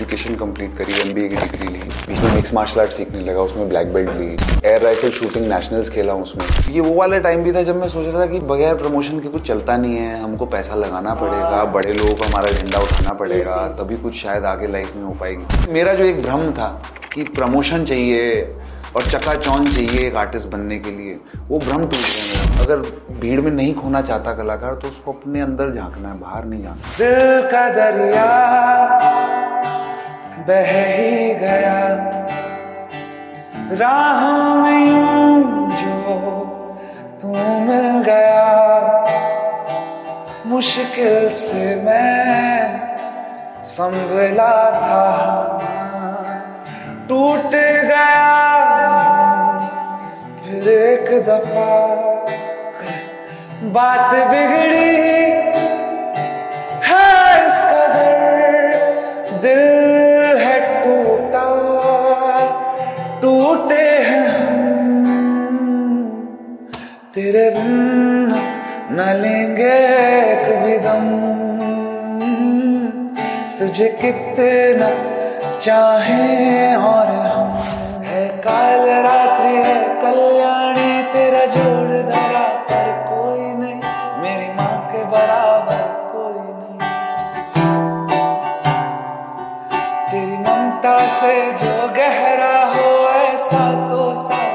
Education complete करी MBA की degree ली बीच में मिक्स मार्शल आर्ट सीखने लगा उसमें ब्लैक बेल्ट ली एयर राइफल शूटिंग नेशनल्स खेला उसमें। ये वो वाला टाइम भी था जब मैं सोच रहा था कि बगैर प्रमोशन के कुछ चलता नहीं है हमको पैसा लगाना पड़ेगा बड़े लोगों को हमारा झंडा उठाना पड़ेगा तभी कुछ शायद आगे लाइफ में हो पाएगी। मेरा जो एक भ्रम था कि प्रमोशन चाहिए और चकाचौंध चाहिए एक आर्टिस्ट बनने के लिए वो भ्रम टूट गया मेरा। अगर भीड़ में नहीं खोना चाहता कलाकार तो उसको अपने अंदर झांकना है बाहर नहीं झांकना। दिल का दरिया बह ही गया। राहों में जो तू मिल गया। मुश्किल से मैं संभला था। टूट गया फिर एक दफ़ा। बात बिगड़ी है इस कदर दिल तेरे बिन न लेंगे कभी दम। तुझे कितना चाहे और हम। है काल रात्रि, है कल्याणी, तेरा जोड़ धरा पर कोई नहीं, मेरी माँ के बराबर कोई नहीं। तेरी ममता से जो गहरा हो, ऐसा तो सागर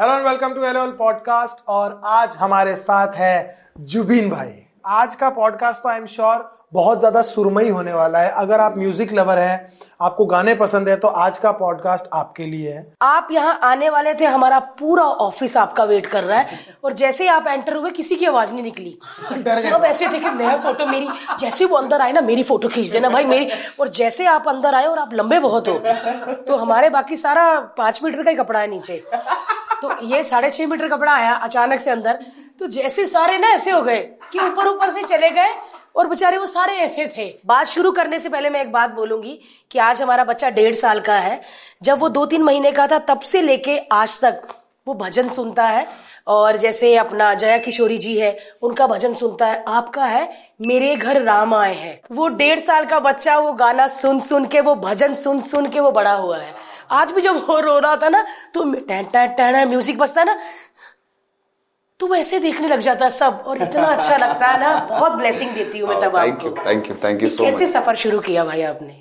hello and welcome to L podcast और आज हमारे साथ है जुबीन भाई। आज का पॉडकास्ट तो आई एम श्योर बहुत ज़्यादा सुरमई होने वाला है। अगर आप म्यूज़िक लवर हैं आपको गाने पसंद है तो आज का पॉडकास्ट आपके लिए है। आप यहाँ आने वाले थे हमारा पूरा ऑफ़िस आपका वेट कर रहा है। और जैसे ही आप एंटर हुए किसी की आवाज़ नहीं निकली। सब ऐसे थे कि मैं फ़ोटो मेरी जैसे वो अंदर आए ना मेरी फ़ोटो खींच देना भाई मेरी और जैसे आप अंदर आए और आप लंबे बहुत हो तो हमारे बाकी सारा पाँच मीटर का ही कपड़ा है नीचे। तो ये साढ़े छह मीटर कपड़ा आया अचानक से अंदर। तो जैसे सारे ना ऐसे हो गए कि ऊपर ऊपर से चले गए और बेचारे वो सारे ऐसे थे। बात शुरू करने से पहले मैं एक बात बोलूँगी कि आज हमारा बच्चा डेढ़ साल का है। जब वो दो तीन महीने का था तब से लेके आज तक वो भजन सुनता है। और जैसे अपना जया किशोरी जी है उनका भजन सुनता है। आपका है मेरे घर राम आए हैं। वो डेढ़ साल का बच्चा वो गाना सुन सुन के वो भजन सुन सुन के वो बड़ा हुआ है। आज भी जब वो रो रहा था ना तो टैं टैं टैं म्यूज़िक बजता ना तो वो ऐसे देखने लग जाता है सब और इतना अच्छा लगता है ना बहुत ब्लेसिंग देती हूँ मैं तब thank you thank you thank you so कैसे सफ़र शुरू किया भाई आपने?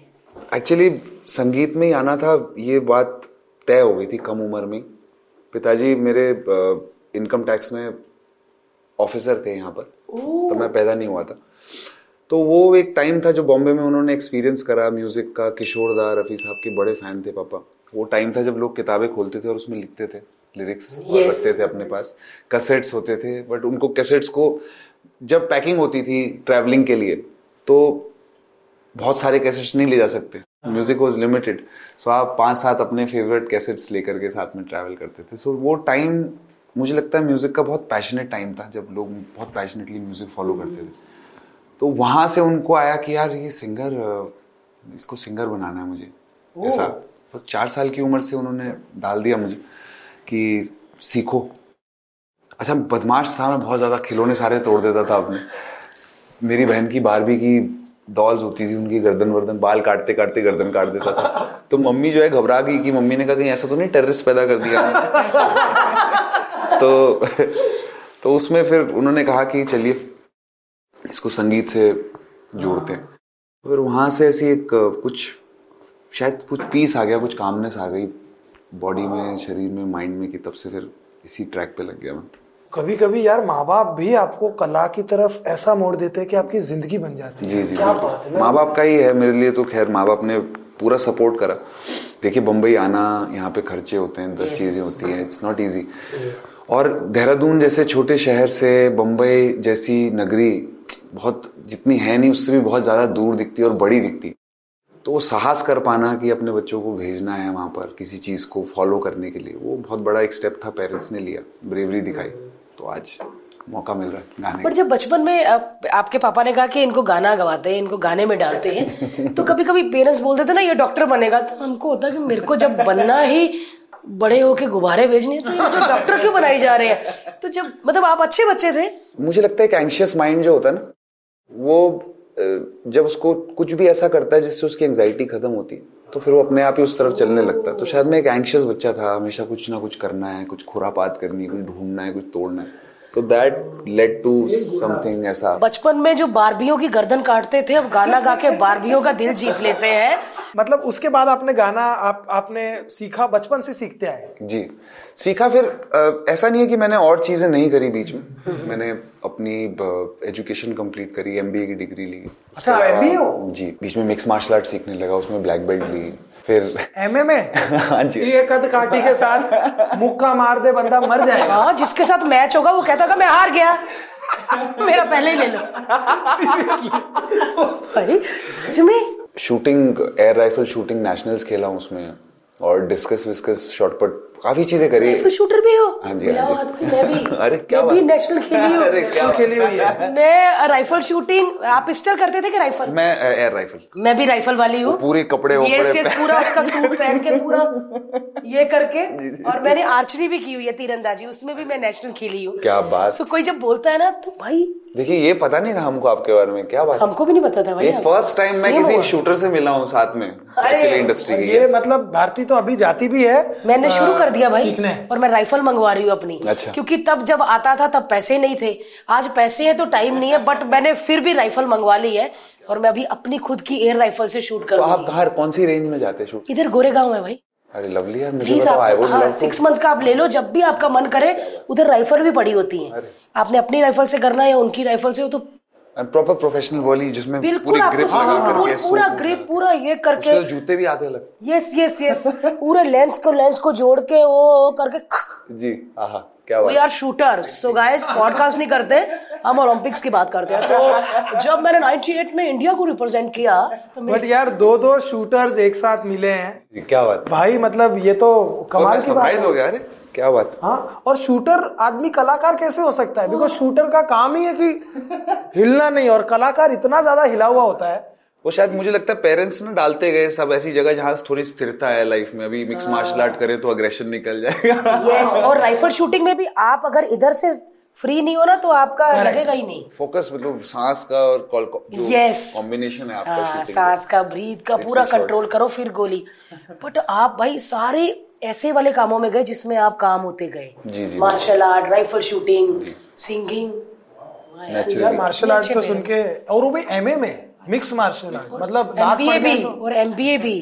एक्चुअली संगीत में ही आना था ये बात तय हो गई थी कम उम्र में। पिताजी मेरे इनकम टैक्स में ऑफिसर थे यहाँ पर तो मैं पैदा नहीं हुआ था। तो वो एक टाइम था जो बॉम्बे में उन्होंने एक्सपीरियंस करा म्यूज़िक का किशोर दा रफ़ी साहब के बड़े फ़ैन थे पापा। वो टाइम था जब लोग किताबें खोलते थे और उसमें लिखते थे। Lyrics Yes. रखते थे अपने पास कैसेट्स होते थे बट उनको कैसेट्स को जब पैकिंग होती थी ट्रैवलिंग के लिए तो बहुत सारे कैसेट्स नहीं ले जा सकते। म्यूज़िक वॉज़ लिमिटेड सो आप पाँच सात अपने फेवरेट कैसेट्स लेकर के साथ में ट्रैवल करते थे। सो so, वो टाइम मुझे लगता है म्यूज़िक का बहुत पैशनेट टाइम था जब लोग बहुत पैशनेटली म्यूज़िक फॉलो करते थे। तो वहाँ से उनको आया कि यार ये सिंगर इसको सिंगर बनाना है मुझे ऐसा। तो चार साल की उम्र से उन्होंने डाल दिया मुझे। कि सीखो। अच्छा बदमाश था, मैं बहुत ज़्यादा खिलौने सारे तोड़ देता था अपने। मेरी बहन की बारहवीं की डॉल्स होती थी, उनकी गर्दन वर्दन, बाल काटते काटते गर्दन काट देता था। तो मम्मी जो है घबरा गई कि मम्मी ने कहा, कहीं ऐसा तो नहीं टेररिस्ट पैदा कर दिया तो तो उसमें फिर उन्होंने कहा कि चलिए, इसको संगीत से जोड़ते हैं। फिर वहाँ से ऐसी एक कुछ, शायद कुछ पीस आ गया, कुछ कामनेस आ गई। बॉडी में शरीर में माइंड में कि तब से फिर इसी ट्रैक पे लग गया मैं। कभी कभी यार माँ बाप भी आपको कला की तरफ़ ऐसा मोड़ देते हैं कि आपकी ज़िंदगी बन जाती है। जी जी क्या बात है माँ बाप का ही है मेरे लिए तो खैर माँ बाप ने पूरा सपोर्ट करा। देखिए बम्बई आना यहाँ पे खर्चे होते हैं दस चीज़ें होती हैं इट्स नॉट इजी और देहरादून जैसे छोटे शहर से बम्बई जैसी नगरी बहुत जितनी है नहीं उससे भी बहुत ज़्यादा दूर दिखती है और बड़ी दिखती है। तो वो साहस कर पाना कि अपने बच्चों को भेजना है वहाँ पर किसी चीज़ को फॉलो करने के लिए। वो बहुत बड़ा एक स्टेप था पेरेंट्स ने लिया ब्रेवरी दिखाई। तो आज मौका मिल रहा है गाने पर जब बचपन में आप, आपके पापा ने कहा कि इनको गाना गवाते हैं इनको गाने में डालते हैं तो कभी कभी पेरेंट्स बोलते थे ना ये डॉक्टर बनेगा। तो हमको होता कि मेरे को जब बनना ही बड़े होके गुब्बारे भेजने तो जो डॉक्टर क्यों बनाई जा रहे हैं? तो जब मतलब आप अच्छे बच्चे थे? मुझे लगता है कि एंशियस माइंड जो होता है ना वो जब उसको कुछ भी ऐसा करता है जिससे उसकी एंग्जाइटी खत्म होती तो फिर वो अपने आप ही उस तरफ़ चलने लगता तो शायद मैं एक एंक्शियस बच्चा था, हमेशा कुछ ना कुछ करना है, कुछ खुरापात करनी है, कुछ ढूंढना है, कुछ तोड़ना है। So that led to something ऐसा। बचपन में जो बारबियों की गर्दन काटते थे अब गाना गा के बारबियों का दिल जीत लेते हैं। मतलब उसके बाद आपने गाना आप आपने सीखा बचपन से सीखते आए? जी। सीखा फिर अ, ऐसा नहीं है कि मैंने और चीज़ें नहीं करी बीच में। मैंने अपनी एजुकेशन कंप्लीट करी एमबीए की डिग्री ली। अच्छा, हो? जी बीच में मिक्स मार्शल आर्ट सीखने लगा उसमें ब्लैक बेल्ट ली। फिर एमएमए में हाँ जी। ये कद काठी के साथ मुक्का मार दे बंदा मर जाएगा। हाँ जिसके साथ मैच होगा वो कहता होगा मैं हार गया। मेरा पहले ही ले लो। भाई सच में? Shooting air rifle shooting nationals खेला हूँ उसमें और डिस्कस विस्कस शॉर्टपट काफ़ी चीज़ें करी। फिर शूटर भी हो हाँ। जी, मिलाओ हाँ जी। मैं भी। अरे क्या मैं भी नेशनल खेली हूँ। अरे क्या खेली हुई है। मैं राइफल शूटिंग आप पिस्टल करते थे कि राइफल मैं एयर राइफल मैं भी राइफल वाली हूँ। पूरे कपड़े ये से पूरा उसका सूट पहन के पूरा ये करके। और मैंने आर्चरी भी की हुई है तीरंदाजी उसमें भी मैं नेशनल खेली हूँ। क्या बात। सो कोई जब बोलता है ना तो भाई देखिए ये पता नहीं था हमको आपके बारे में क्या बात। हमको भी नहीं पता था भाई। ये फ़र्स्ट टाइम मैं किसी शूटर से मिला हूँ साथ में एक्चुअली इंडस्ट्री की। ये मतलब भारती तो अभी जाती भी है। मैंने शुरू कर दिया भाई। सीखने और मैं राइफल मंगवा रही हूँ अपनी। अच्छा। क्योंकि तब जब आता था तब पैसे नहीं थे। आज पैसे हैं तो टाइम नहीं है बट मैंने फिर भी राइफल मंगवा ली है। और मैं अभी अपनी खुद की एयर राइफल से शूट कर तो रही आप हूँ। कौन सी रेंज में जाते शूट इधर गोरेगांव है भाई। अरे लवली यार मुझे प्लीज़ बताओ आप हाँ सिक्स मंथ का आप ले लो जब भी आपका मन करे उधर राइफल भी पड़ी होती है। आपने अपनी राइफल से करना है या उनकी राइफल से हो तो प्रॉपर प्रोफेशनल वाली जिसमें पूरी ग्रिप लगा full- करके पूरा ग्रिप पूरा ये करके उसके जूते भी आते अलग। यस यस यस पूरे लेंस को लेंस को जोड़ के वो वो करके जी आहा क्या we are shooter so guys podcast नहीं करते। हम ओलंपिक्स की बात करते हैं। तो जब मैंने 98 में इंडिया को रिप्रेजेंट किया तो बट यार दो दो शूटर्स एक साथ मिले हैं। क्या बात भाई मतलब ये तो कमाल की बात हो गया अरे। क्या बात? हाँ और शूटर आदमी कलाकार कैसे हो सकता है? बिकॉज़ शूटर का काम ही है कि हिलना नहीं और कलाकार इतना ज़्यादा हिला हुआ होता है। वो शायद मुझे लगता है पेरेंट्स ना डालते गए सब ऐसी जगह जहाँ थोड़ी स्थिरता है लाइफ में। अभी मिक्स मार्शल आर्ट करे तो अग्रेशन निकल जाएगा। यस और राइफल शूटिंग में भी आप अगर इधर से फ्री नहीं हो ना तो आपका लगेगा ही नहीं। फोकस मतलब सांस का और कॉल Yes. कॉम्बिनेशन है आपका हाँ, सांस का। ब्रीथ का पूरा कंट्रोल करो फिर गोली। बट आप भाई सारे ऐसे वाले कामों में गए जिसमें आप काम होते गए। जी, जी। Martial art rifle shooting singing martial art तो सुन के और वो भी एमए में? मिक्स मार्शल आर्ट मतलब एमबीए भी तो और एमबीए भी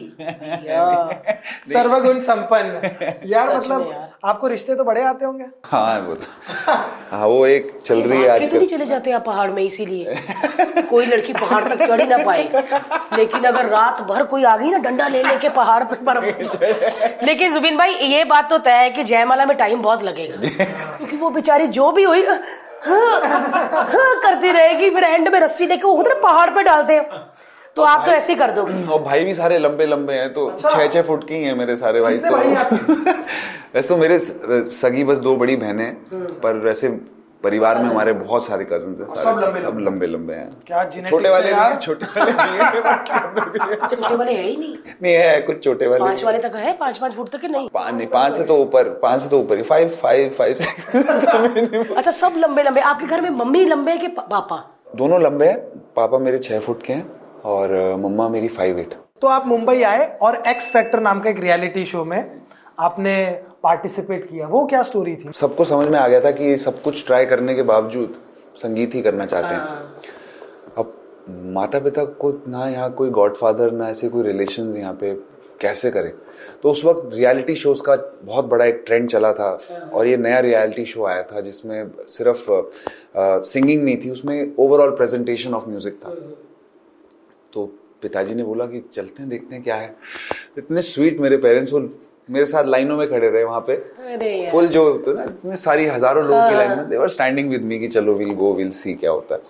सर्वगुण संपन्न। यार मतलब यार। आपको रिश्ते तो बड़े आते होंगे। हाँ वो तो। हाँ वो एक चल रही है भाग के तो नहीं आजकल चले जाते आप पहाड़ में इसीलिए। कोई लड़की पहाड़ तक चढ़ ही ना पाए। लेकिन अगर रात भर कोई आ गई ना डंडा ले लेके पहाड़ पे बर्फ़ लेकिन जुबिन भाई ये बात तो तय है कि जयमाला में टाइम बहुत लगेगा। क्योंकि वो बेचारी जो भी हुई करती रहेगी फिर एंड में रस्सी देके वो खुद ना पहाड़ पे डालते हैं। तो आप तो ऐसे ही कर दोगे। और भाई भी सारे लंबे लंबे हैं तो छह छह फुट के ही हैं मेरे सारे भाई तो वैसे तो मेरे सगी बस दो बड़ी बहनें हैं पर वैसे परिवार में हमारे बहुत सारे कज़न हैं सब लंबे सब लंबे? लंबे हैं। क्या छोटे वाले है नहीं यार? हैं, छोटे वाले नहीं हैं, भी हैं। छोटे वाले है ही नहीं। नहीं है कुछ छोटे वाले। पाँच वाले तक है? पाँच पाँच फुट तक नहीं? पाँच नहीं पाँच से तो ऊपर पाँच से तो ऊपर ही फाइव फाइव फाइव अच्छा सब लंबे लंबे। आपके घर में मम्मी लंबे के पा- पापा? दोनों लंबे हैं पापा मेरे छह फुट के हैं और मम्मा मेरी फाइव एट तो आप मुंबई आए और एक्स फैक्टर नाम का एक रियलिटी शो में आपने पार्टिसिपेट किया। वो क्या स्टोरी थी? सबको समझ में आ गया था कि सब कुछ ट्राई करने के बावजूद संगीत ही करना चाहते हैं। अब माता पिता को ना यहाँ कोई गॉडफादर ना ऐसे कोई रिलेशंस यहाँ पे कैसे करें? तो उस वक्त रियलिटी शोज़ का बहुत बड़ा एक ट्रेंड चला था और ये नया रियलिटी शो आया था जिसमें सिर्फ़ सिंगिंग नहीं थी उसमें ओवरऑल प्रेजेंटेशन ऑफ़ म्यूज़िक था। तो पिताजी ने बोला कि चलते हैं देखते हैं क्या है। इतने स्वीट मेरे पेरेंट्स वो मेरे साथ लाइनों में खड़े रहे वहाँ पे। फुल जो होते हैं ना इतने सारी हज़ारों लोगों की लाइन में देवर स्टैंडिंग विद मी कि चलो विल गो विल सी क्या होता है।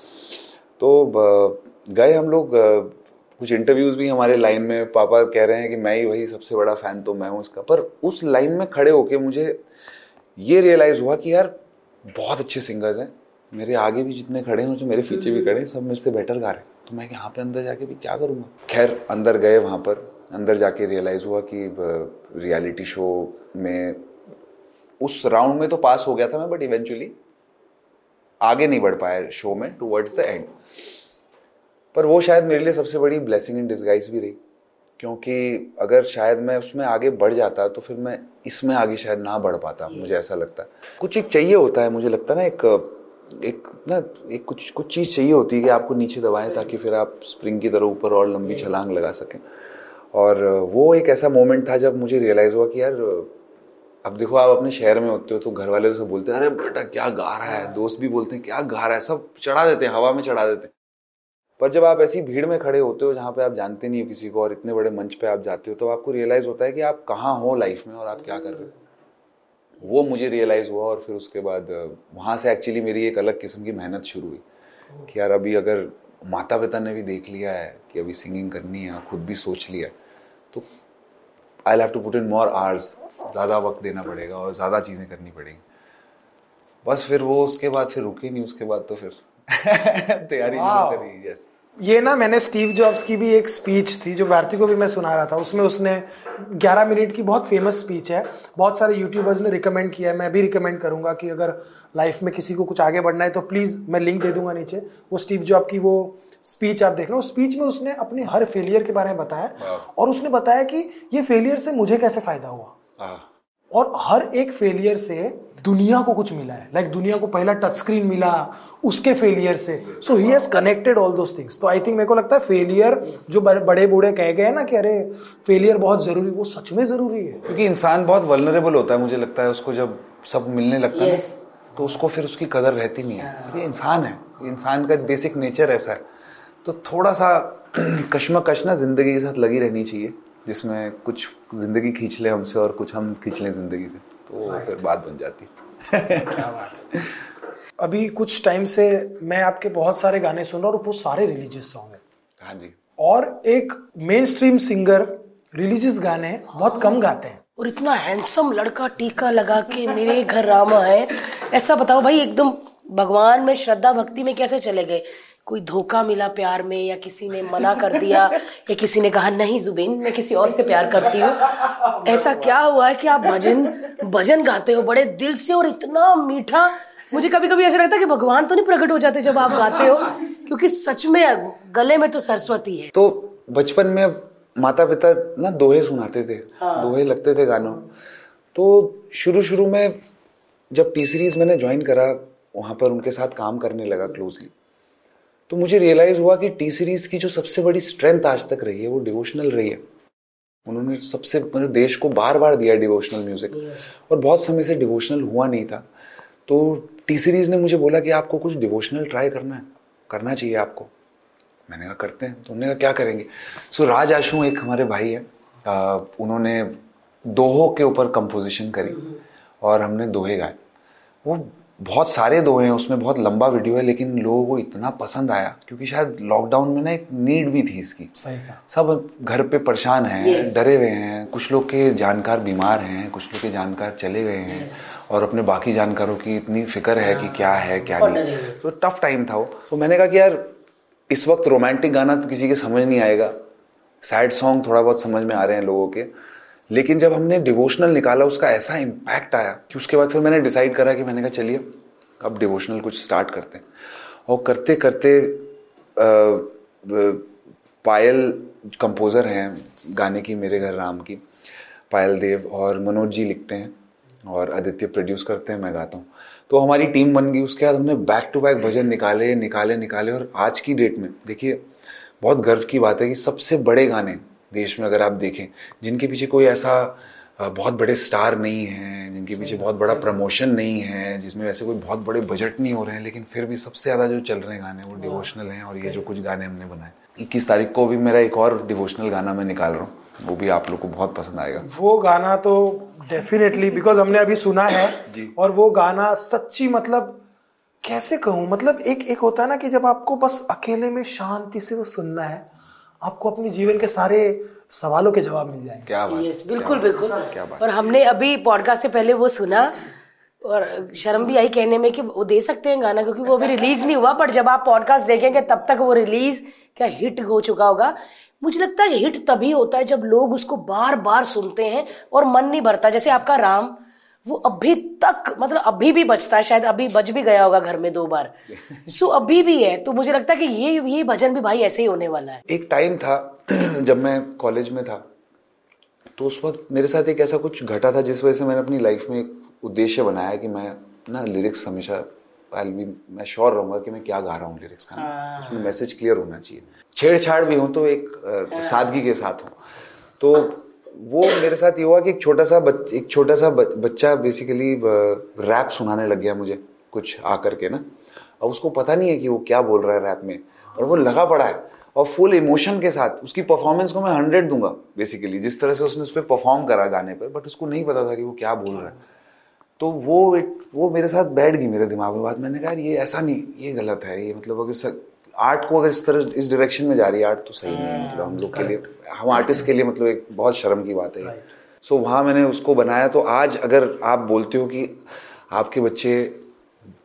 तो गए हम लोग कुछ इंटरव्यूज़ भी हमारे लाइन में। पापा कह रहे हैं कि मैं ही वही सबसे बड़ा फ़ैन तो मैं हूँ उसका पर उस लाइन में खड़े होके मुझे ये रियलाइज़ हुआ कि यार बहुत अच्छे सिंगर्स हैं। मेरे आगे भी जितने खड़े हैं जो मेरे पीछे भी खड़े हैं सब मेरे से बेटर गा रहे हैं। तो मैं यहाँ पे अंदर जाके भी क्या करूँगा? खैर अंदर गए वहाँ पर। अंदर जाके रियलाइज़ हुआ कि रियलिटी शो में उस राउंड में तो पास हो गया था मैं बट इवेंचुअली आगे नहीं बढ़ पाया शो में टूवर्ड्स द एंड पर वो शायद मेरे लिए सबसे बड़ी ब्लेसिंग इन डिस्गाइज भी रही क्योंकि अगर शायद मैं उसमें आगे बढ़ जाता तो फिर मैं इसमें आगे शायद ना बढ़ पाता मुझे ऐसा लगता। कुछ एक चाहिए होता है मुझे लगता ना एक एक ना एक कुछ कुछ चीज़ चाहिए होती है कि आपको नीचे दबाएँ ताकि फिर आप स्प्रिंग की तरह ऊपर और लंबी छलांग लगा सकें। और वो एक ऐसा मोमेंट था जब मुझे रियलाइज़ हुआ कि यार, अब देखो आप अपने शहर में होते हो तो घर वाले से बोलते हैं, अरे बेटा, क्या गा रहा है? दोस्त भी बोलते हैं, क्या गा रहा है? सब चढ़ा देते हैं, हवा में चढ़ा देते हैं। पर जब आप ऐसी भीड़ में खड़े होते हो जहाँ पे आप जानते नहीं हो किसी को और इतने बड़े मंच पे आप जाते हो तो आपको रियलाइज़ होता है कि आप कहाँ हो लाइफ में और आप क्या कर रहे हो। वो मुझे रियलाइज़ हुआ और फिर उसके बाद, वहाँ से एक्चुअली मेरी एक अलग किस्म की मेहनत शुरू हुई कि यार अभी अगर माता पिता ने भी देख लिया है कि अभी सिंगिंग करनी है, खुद भी सोच लिया तो I have to put in more hours ज़्यादा वक्त देना पड़ेगा और ज़्यादा चीज़ें करनी पड़ेंगी। बस फिर वो उसके बाद फिर रुके नहीं उसके बाद तो फिर तैयारी शुरू करी यस ये ना मैंने स्टीव जॉब्स की भी एक स्पीच थी जो भारती को भी मैं सुना रहा था। उसमें उसने 11 मिनट की बहुत फ़ेमस स्पीच है। बहुत सारे यूट्यूबर्स ने रिकमेंड किया है मैं भी रिकमेंड करूँगा कि अगर लाइफ में किसी को कुछ आगे बढ़ना है तो प्लीज़ मैं लिंक दे दूँगा नीचे। वो स्टीव जॉब की वो स्पीच आप देखना उस स्पीच में उसने अपने हर फेलियर के बारे में बताया और उसने बताया कि ये फेलियर से मुझे कैसे फ़ायदा हुआ? हाँ। और हर एक फेलियर से दुनिया को कुछ मिला है। लाइक like, दुनिया को पहला टच स्क्रीन मिला उसके फेलियर से। So he has connected all those things तो आई थिंक मेरे को लगता है फेलियर जो बड़े बूढ़े कह गए ना कि अरे फेलियर बहुत ज़रूरी वो सच में ज़रूरी है। क्योंकि इंसान बहुत वलनरेबल होता है मुझे लगता है उसको जब सब मिलने लगता है तो उसको फिर उसकी कदर रहती नहीं है। ये इंसान है। इंसान का बेसिक नेचर ऐसा है। तो थोड़ा सा कश्मकश ना ज़िंदगी के साथ लगी रहनी चाहिए जिसमें कुछ ज़िंदगी खींच ले हमसे और कुछ हम खींच लें ज़िंदगी से तो फिर बात बन जाती। क्या बात अभी कुछ टाइम से मैं आपके बहुत सारे गाने सुन रहा हूँ और वो सारे रिलीजियस सॉन्ग है। हाँ जी। और एक मेन स्ट्रीम सिंगर रिलीजियस गाने बहुत कम गाते हैं। और इतना हैंडसम लड़का टीका लगा के मेरे घर रामा है ऐसा बताओ भाई एकदम भगवान में श्रद्धा भक्ति में कैसे चले गए? कोई धोखा मिला प्यार में या किसी ने मना कर दिया या किसी ने कहा नहीं जुबीन मैं किसी और से प्यार करती हूँ। ऐसा क्या हुआ है कि आप भजन भजन गाते हो बड़े दिल से और इतना मीठा? मुझे कभी कभी ऐसा लगता है कि भगवान तो नहीं प्रकट हो जाते जब आप गाते हो क्योंकि सच में गले में तो सरस्वती है। तो बचपन में माता पिता ना दोहे सुनाते थे हाँ। दोहे लगते थे गानों। तो शुरू शुरू में जब टी सीरीज़ मैंने ज्वाइन करा वहाँ पर उनके साथ काम करने लगा क्लोजली तो मुझे रियलाइज़ हुआ कि टी सीरीज़ की जो सबसे बड़ी स्ट्रेंथ आज तक रही है वो डिवोशनल रही है। उन्होंने सबसे मतलब देश को बार बार दिया डिवोशनल म्यूज़िक और बहुत समय से डिवोशनल हुआ नहीं था। तो टी सीरीज़ ने मुझे बोला कि आपको कुछ डिवोशनल ट्राई करना है करना चाहिए आपको। मैंने कहा करते हैं। तो उन्होंने कहा क्या करेंगे? सो so, राज आशू एक हमारे भाई है। आ, उन्होंने दोहों के ऊपर कंपोजिशन करी और हमने दोहे गाए। वो बहुत सारे दो हैं उसमें बहुत लंबा वीडियो है लेकिन लोगों को इतना पसंद आया क्योंकि शायद लॉकडाउन में ना एक नीड भी थी इसकी। सब घर पे परेशान हैं yes. डरे हुए हैं कुछ लोग के जानकार बीमार हैं कुछ लोग के जानकार चले गए हैं yes. और अपने बाकी जानकारों की इतनी फ़िक्र है कि क्या है क्या नहीं। तो टफ टाइम था वो। तो मैंने कहा कि यार इस वक्त रोमांटिक गाना तो किसी के समझ नहीं आएगा। सैड सॉन्ग थोड़ा बहुत समझ में आ रहे हैं लोगों के। लेकिन जब हमने डिवोशनल निकाला, उसका ऐसा इम्पैक्ट आया कि उसके बाद फिर मैंने डिसाइड करा कि मैंने कहा, चलिए, अब डिवोशनल कुछ स्टार्ट करते हैं। और करते करते पायल कंपोज़र हैं, गाने की, मेरे घर राम की, पायल देव और मनोज जी लिखते हैं और आदित्य प्रोड्यूस करते हैं, मैं गाता हूँ। तो हमारी टीम बन गई, उसके बाद हमने बैक टू बैक भजन निकाले निकाले निकाले और आज की डेट में, देखिए, बहुत गर्व की बात है कि सबसे बड़े गाने देश में अगर आप देखें जिनके पीछे कोई ऐसा बहुत बड़े स्टार नहीं हैं जिनके पीछे बहुत बड़ा प्रमोशन नहीं है जिसमें वैसे कोई बहुत बड़े बजट नहीं हो रहे हैं लेकिन फिर भी सबसे ज़्यादा जो चल रहे हैं गाने वो डिवोशनल हैं और ये जो कुछ गाने हमने बनाए। इक्कीस तारीख को भी मेरा एक और डिवोशनल गाना मैं निकाल रहा हूँ वो भी आप लोग को बहुत पसंद आएगा। वो गाना तो डेफिनेटली बिकॉज़ हमने अभी सुना है और वो गाना सच्ची मतलब कैसे कहूँ मतलब एक एक होता है ना कि जब आपको बस अकेले में शांति से वो सुनना है आपको अपने जीवन के सारे सवालों के जवाब मिल जाएँगे। क्या बात यस बिल्कुल बिल्कुल। क्या बात और हमने अभी पॉडकास्ट से पहले वो सुना और शर्म भी आई कहने में कि वो दे सकते हैं गाना क्योंकि वो अभी रिलीज़ नहीं हुआ पर जब आप पॉडकास्ट देखेंगे तब तक वो रिलीज़ क्या हिट हो चुका होगा। मुझे लगता है हिट तभी होता है जब लोग उसको बार बार सुनते हैं और मन नहीं भरता। जैसे आपका राम वो अभी तक मतलब अभी भी बचता है शायद अभी बज भी गया होगा घर में दो बार। सो अभी भी है तो मुझे लगता है कि ये ये भजन भी भाई ऐसे ही होने वाला है। एक टाइम था जब मैं कॉलेज में था तो उस वक्त मेरे साथ एक ऐसा कुछ घटा था जिस वजह से मैंने अपनी लाइफ में एक उद्देश्य बनाया कि मैं ना लिरिक्स हमेशा आई भी मैं श्योर रहूँगा कि मैं क्या गा रहा हूँ लिरिक्स का। मैसेज क्लियर होना चाहिए। छेड़छाड़ भी हो तो एक सादगी के साथ हो। तो वो मेरे साथ ये हुआ कि एक छोटा सा बच, एक छोटा सा बच, बच्चा बेसिकली रैप सुनाने लग गया मुझे कुछ आकर के ना। अब उसको पता नहीं है कि वो क्या बोल रहा है रैप में। और वो लगा पड़ा है। और फुल इमोशन के साथ उसकी परफॉर्मेंस को मैं हंड्रेड दूँगा बेसिकली जिस तरह से उसने उस पर परफॉर्म करा गाने पर बट उसको नहीं पता था कि वो क्या बोल रहा है। तो वो वो मेरे साथ बैठ गई मेरे दिमाग में बात। मैंने कहा ये ऐसा नहीं ये गलत है ये मतलब अगर आर्ट को अगर इस तरह इस डायरेक्शन में जा रही है आर्ट तो सही नहीं है मतलब हम लोग के लिए हम आर्टिस्ट के लिए मतलब एक बहुत शर्म की बात है। सो वहाँ मैंने उसको बनाया तो आज अगर आप बोलते हो कि आपके बच्चे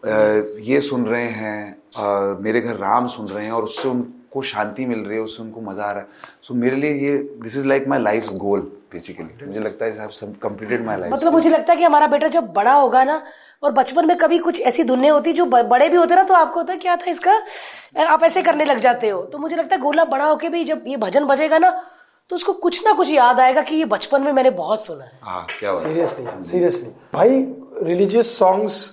अ, ये सुन रहे हैं अ, मेरे घर राम सुन रहे हैं और उससे उनको शांति मिल रही है उससे उनको मज़ा आ रहा है। सो so, मेरे लिए ये this is like my life goal basically मुझे लगता है सब कंप्लीटेड माई लाइफ मतलब मुझे लगता है कि हमारा बेटा जब बड़ा होगा ना और बचपन में कभी कुछ ऐसी धुनें होती जो बड़े भी होते ना तो आपको होता है क्या था इसका? आप ऐसे करने लग जाते हो। तो मुझे लगता है गोला बड़ा होके भी जब ये भजन बजेगा ना तो उसको कुछ ना कुछ याद आएगा कि ये बचपन में मैंने बहुत सुना है। हाँ क्या सीरियसली सीरियसली भाई रिलीजियस सॉन्ग्स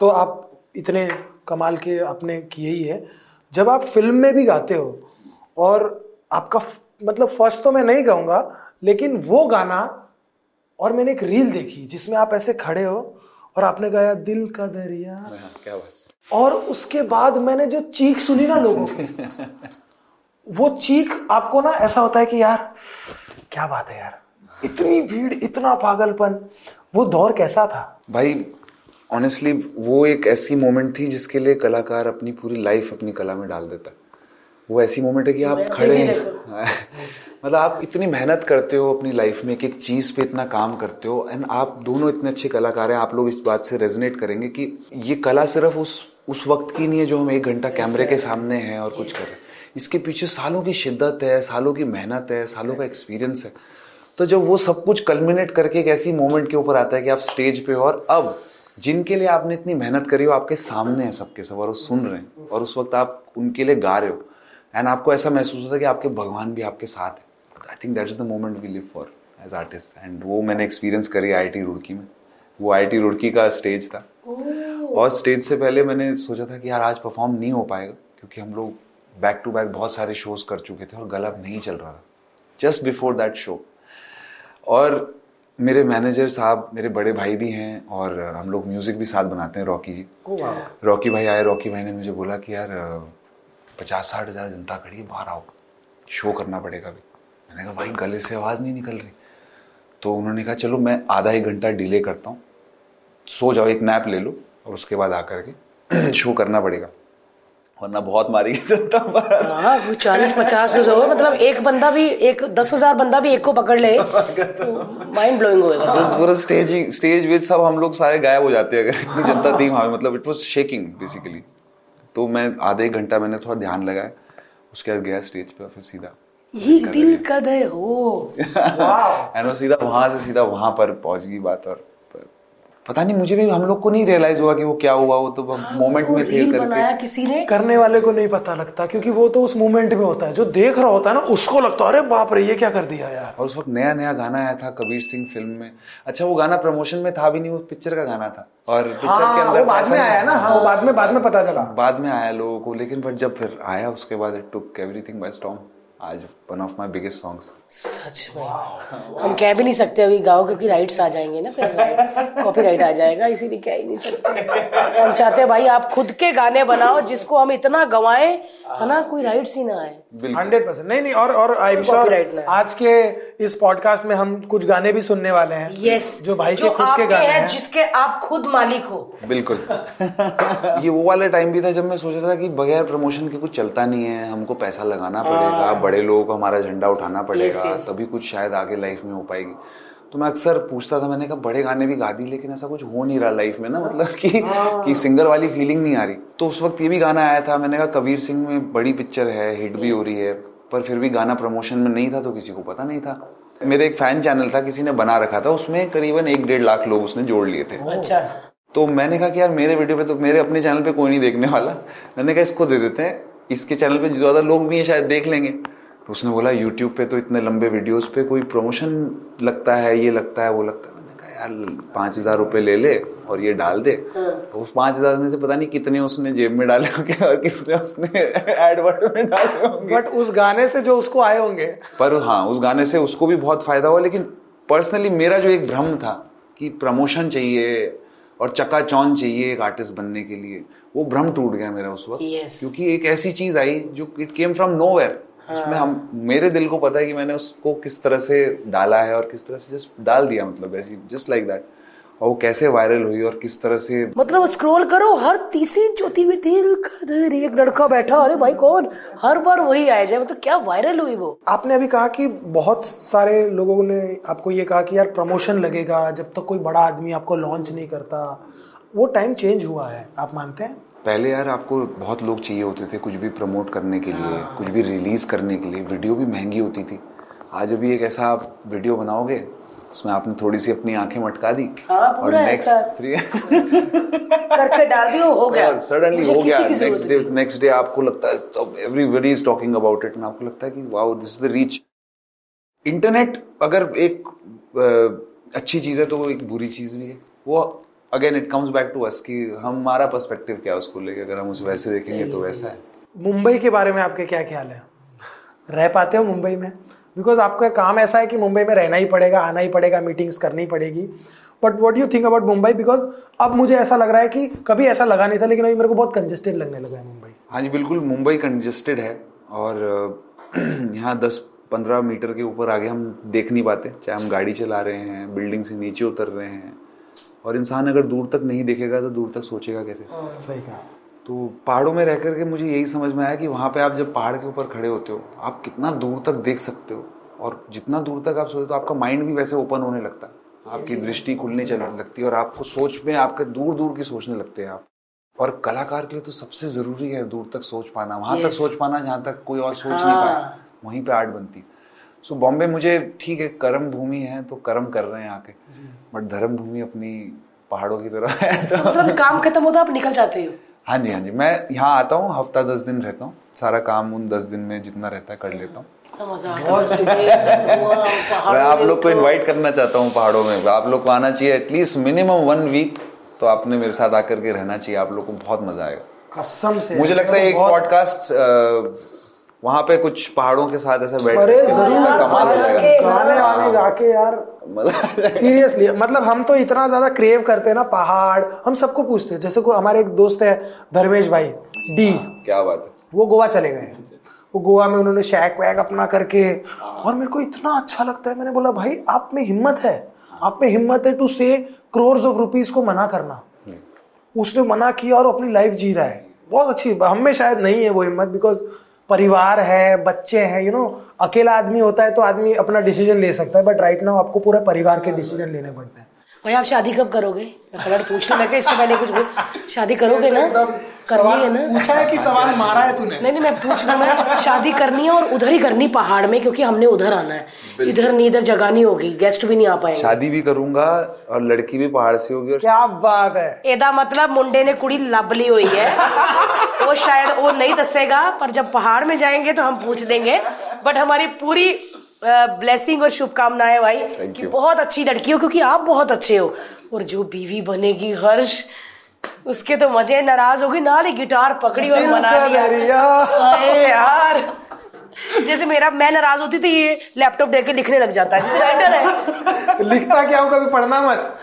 तो आप इतने कमाल के आपने किए ही है। जब आप फ़िल्म में भी गाते हो और आपका मतलब फ़र्स्ट तो मैं नहीं कहूँगा लेकिन वो गाना और मैंने एक रील देखी जिसमें आप ऐसे खड़े हो और आपने गाया दिल का दरिया। हाँ, क्या बात और उसके बाद मैंने जो चीख सुनी ना लोगों की वो चीख आपको ना ऐसा होता है कि यार क्या बात है यार। इतनी भीड़ इतना पागलपन। वो दौर कैसा था? भाई ऑनेस्टली वो एक ऐसी मोमेंट थी जिसके लिए कलाकार अपनी पूरी लाइफ अपनी कला में डाल देता। वो ऐसी मोमेंट है कि आप खड़े हैं। मतलब आप इतनी मेहनत करते हो अपनी लाइफ में एक एक चीज़ पे इतना काम करते हो एंड आप दोनों इतने अच्छे कलाकार हैं आप लोग इस बात से रेजोनेट करेंगे कि ये कला सिर्फ़ उस उस वक्त की नहीं है जो हम एक घंटा कैमरे के सामने हैं और कुछ कर रहे हैं। इसके पीछे सालों की शिद्दत है सालों की मेहनत है सालों का एक्सपीरियंस है। तो जब वो सब कुछ कल्मिनेट करके एक ऐसी मोमेंट के ऊपर आता है कि आप स्टेज पे हो और अब जिनके लिए आपने इतनी मेहनत करी हो आपके सामने है सबके सब और वो सुन रहे हैं और उस वक्त आप उनके लिए गा रहे हो। एंड आपको ऐसा महसूस होता है कि आपके भगवान भी आपके साथ है। Think that is the moment we live for as artist and वो मैंने एक्सपीरियंस करी आई टी रुड़की में। वो आई टी रुड़की का स्टेज था। और स्टेज से पहले मैंने सोचा था कि यार आज परफॉर्म नहीं हो पाएगा क्योंकि हम लोग बैक टू बैक बहुत सारे शोज़ कर चुके थे और गला नहीं चल रहा था। जस्ट बिफोर दैट शो और मेरे मैनेजर साहब मेरे बड़े भाई भी हैं और हम लोग म्यूज़िक भी साथ बनाते हैं रॉकी जी। रॉकी भाई आए रॉकी भाई ने मुझे बोला कि यार पचास साठ हज़ार जनता खड़ी है बाहर आओ। शो करना पड़ेगा अभी। मैंने कहा भाई गले से आवाज़ नहीं निकल रही। तो उन्होंने कहा चलो मैं आधा एक घंटा डिले करता हूँ। सो जाओ एक नैप ले लो और उसके बाद आकर के शो करना पड़ेगा। वरना बहुत मारेगी जनता हाँ चालीस पचास हो मतलब एक बंदा भी एक दस हज़ार बंदा भी एक को पकड़ ले तो माइंड ब्लोइंग होएगा पूरा स्टेज स्टेज वेज सब हम लोग सारे गायब हो जाते हैं अगर इतनी जनता थी वहाँ मतलब इट वाज शेकिंग बेसिकली तो मैं आधे एक घंटा मैंने थोड़ा ध्यान लगाया उसके बाद गया स्टेज पे और फिर सीधा ये दिल का दे हो एंड सीधा वहाँ से सीधा वहाँ पर पहुँच गई बात और पता नहीं मुझे भी हम लोग को नहीं रियलाइज़ हुआ कि वो क्या हुआ वो तो मोमेंट में थे रील करके बनाया किसी ने। करने वाले को नहीं पता लगता क्योंकि वो तो उस मोमेंट में होता है। जो देख रहा होता है ना उसको लगता है अरे बाप रे ये क्या कर दिया यार? और उस वक्त नया नया गाना आया था कबीर सिंह फ़िल्म में। अच्छा वो गाना प्रमोशन में था भी नहीं वो पिक्चर का गाना था। और पिक्चर के हाँ, अंदर बाद में आया ना। हाँ वो बाद में बाद में पता चला। बाद में आया लोगों को लेकिन बट जब फिर आया उसके बाद it took everything by storm आज one of my biggest songs सच में। हम कह भी नहीं सकते अभी गाओ क्योंकि राइट्स आ जाएँगे ना फिर। कॉपी राइट आ जाएगा इसीलिए कह ही नहीं सकते। हम चाहते हैं भाई आप खुद के गाने बनाओ जिसको हम इतना गवाएँ है ना? कोई राइट्स ही ना आए। हंड्रेड परसेंट नहीं नहीं और और आई एम श्योर। आज के इस पॉडकास्ट में हम कुछ गाने भी सुनने वाले हैं यस जो भाई जो के खुद के गाने हैं हैं। जिसके आप खुद मालिक हो। बिल्कुल। ये वो वाला टाइम भी था जब मैं सोचा था कि बगैर प्रमोशन के कुछ चलता नहीं है हमको पैसा लगाना पड़ेगा बड़े लोगों को हमारा झंडा उठाना पड़ेगा Yes, yes. तभी कुछ शायद आगे लाइफ में हो पाएगी। तो मैं अक्सर पूछता था मैंने कहा बड़े गाने भी गा दी लेकिन ऐसा कुछ हो नहीं रहा लाइफ में ना? मतलब कि कि सिंगर वाली फीलिंग नहीं आ रही। तो उस वक्त ये भी गाना आया था मैंने कहा कबीर सिंह में बड़ी पिक्चर है हिट भी हो रही है। पर फिर भी गाना प्रमोशन में नहीं था तो किसी को पता नहीं था। मेरे एक फ़ैन चैनल था किसी ने बना रखा था उसमें करीबन एक डेढ़ लाख लोग उसने जोड़ लिए थे। अच्छा। तो मैंने कहा कि यार मेरे वीडियो पे तो मेरे अपने चैनल पे कोई नहीं देखने वाला। मैंने कहा इसको दे देते हैं। इसके चैनल पे ज़्यादा लोग भी हैं शायद देख लेंगे। तो उसने बोला यूट्यूब पे तो इतने लंबे वीडियोस पे कोई प्रमोशन लगता है ये लगता है वो लगता है। यार पाँच हज़ार रुपये ले ले और ये डाल दे। तो उस पाँच हज़ार में से पता नहीं कितने उसने जेब में डाले होंगे और कितने उसने एडवर्ट में डाले होंगे। बट उस गाने से जो उसको आए होंगे। पर हाँ उस गाने से उसको भी बहुत फ़ायदा हुआ लेकिन पर्सनली मेरा जो एक भ्रम था कि प्रमोशन चाहिए और चकाचौंध चाहिए एक आर्टिस्ट बनने के लिए वो भ्रम टूट गया मेरा उस वक्त। Yes. क्योंकि एक ऐसी चीज़ आई जो इट केम फ्रॉम नो उसमें हम मेरे दिल को पता है कि मैंने उसको किस तरह से डाला है और किस तरह से जस्ट डाल दिया मतलब ऐसी जस्ट लाइक दैट और वो कैसे वायरल हुई और किस तरह से मतलब स्क्रॉल करो हर तीसरी चौथी में दिल का एक लड़का बैठा अरे भाई कौन? हर बार वही आया जाए मतलब क्या वायरल हुई वो? आपने अभी कहा कि बहुत सारे लोगों ने आपको ये कहा कि यार प्रमोशन लगेगा जब तक तो कोई बड़ा आदमी आपको लॉन्च नहीं करता वो टाइम चेंज हुआ है आप मानते हैं? पहले यार आपको बहुत लोग चाहिए होते थे कुछ भी प्रमोट करने के लिए कुछ भी रिलीज़ करने के लिए। वीडियो भी महँगी होती थी। आज अभी एक ऐसा आप वीडियो बनाओगे उसमें आपने थोड़ी सी अपनी आँखें मटका दी हाँ, पूरा ऐसा। करके डाल दियो हो गया। सडनली हो गया। नेक्स्ट डे नेक्स्ट डे आपको लगता है everybody is talking about it आपको लगता है कि wow this is the reach internet अगर एक अच्छी चीज़ है तो वो एक बुरी चीज़ भी है। वो again it comes back to us कि हमारा पर्सपेक्टिव क्या है उसको लेके। अगर हम उसे वैसे देखेंगे तो वैसा है। मुंबई के बारे में आपके क्या ख्याल है? रह पाते हो मुंबई में? बिकॉज़ आपका काम ऐसा है कि मुंबई में रहना ही पड़ेगा आना ही पड़ेगा मीटिंग्स करनी पड़ेगी। But what you think about Mumbai? Because अब मुझे ऐसा लग रहा है कि कभी ऐसा लगा नहीं था लेकिन अभी मेरे को बहुत कंजेस्टेड लगने लगा है मुंबई। हाँ जी बिल्कुल मुंबई कंजेस्टेड है। और यहाँ दस पंद्रह मीटर के ऊपर आगे हम देख नहीं पाते। चाहे हम गाड़ी चला रहे हैं बिल्डिंग से नीचे उतर रहे हैं। और इंसान अगर दूर तक नहीं देखेगा तो दूर तक सोचेगा कैसे? सही कहा। तो पहाड़ों में रह करके मुझे यही समझ में आया कि वहाँ पे आप जब पहाड़ के ऊपर खड़े होते हो आप कितना दूर तक देख सकते हो? और जितना दूर तक आप सोचते हो तो आपका माइंड भी वैसे ओपन होने लगता है। आपकी दृष्टि खुलने चलने लगती है और आपको सोच में आपके दूर दूर की सोचने लगते हैं आप। और कलाकार के लिए तो सबसे ज़रूरी है दूर तक सोच पाना। वहाँ तक सोच पाना जहाँ तक कोई और सोच नहीं पाया वहीं पे आर्ट बनती सो बॉम्बे मुझे ठीक है कर्म भूमि है तो कर्म कर रहे हैं आके। बट धर्म भूमि अपनी पहाड़ों की तरह है तो मतलब काम खत्म होता आप निकल जाते हो? हाँ जी हाँ जी। मैं यहाँ आता हूँ हफ़्ता दस दिन रहता हूँ। सारा काम उन दस दिन में जितना रहता है कर लेता हूँ। है। मैं आप लोग को। इनवाइट करना चाहता हूँ पहाड़ों में। आप लोग को आना चाहिए एटलीस्ट मिनिमम वन वीक तो आपने मेरे साथ आकर के रहना चाहिए। आप लोग को बहुत मज़ा आएगा। कसम से। मुझे लगता है एक पॉडकास्ट वहाँ पे कुछ पहाड़ों के साथ ऐसा बैठ अरे ज़रूर। कमाल हो के- गाने वाने गा के यार। सीरियसली मतलब हम तो इतना ज़्यादा क्रेव करते हैं ना पहाड़। हम सबको पूछते हैं जैसे कोई हमारे एक दोस्त है धर्मेश भाई डी क्या बात है। वो गोवा चले गए। वो गोवा में उन्होंने शैक वैक अपना करके और मेरे को इतना अच्छा लगता है। मैंने बोला भाई आप में हिम्मत है। आप में हिम्मत है टू से करोड़ ऑफ़ रुपीज़ को मना करना। उसने मना किया और अपनी लाइफ जी रहा है। बहुत अच्छी हम में शायद नहीं है वो हिम्मत बिकॉज़ परिवार है, बच्चे हैं यू नो अकेला आदमी होता है तो आदमी अपना डिसीज़न ले सकता है बट राइट नाउ आपको पूरा परिवार के डिसीज़न लेने पड़ते हैं। भाई आप शादी कब करोगे? पलट पूछने लगे इससे पहले कुछ शादी करोगे ना? करनी है ना? पूछा है कि सवाल मारा है तूने? नहीं नहीं मैं पूछ रहा मैं शादी करनी है और उधर ही करनी पहाड़ में क्योंकि हमने उधर आना है। इधर नहीं इधर जगह नहीं होगी गेस्ट भी नहीं आ पाएँगे। शादी भी करूँगा और लड़की भी पहाड़ से होगी क्या बात है। एदा मतलब मुंडे ने कुड़ी लब ली हुई है। वो शायद वो नहीं दसेगा पर जब पहाड़ में जाएँगे तो हम पूछ देंगे बट हमारी पूरी ब्लेसिंग और शुभकामनाएँ भाई। कि बहुत अच्छी लड़की हो क्योंकि आप बहुत अच्छे हो। और जो बीवी बनेगी हर्ष उसके तो मज़े नाराज़ होगी। ना ही गिटार पकड़ी और मना लिया। अरे यार। जैसे मेरा मैं नाराज़ होती तो ये लैपटॉप देके लिखने लग जाता है। राइटर है। लिखता क्या हूँ कभी पढ़ना मत।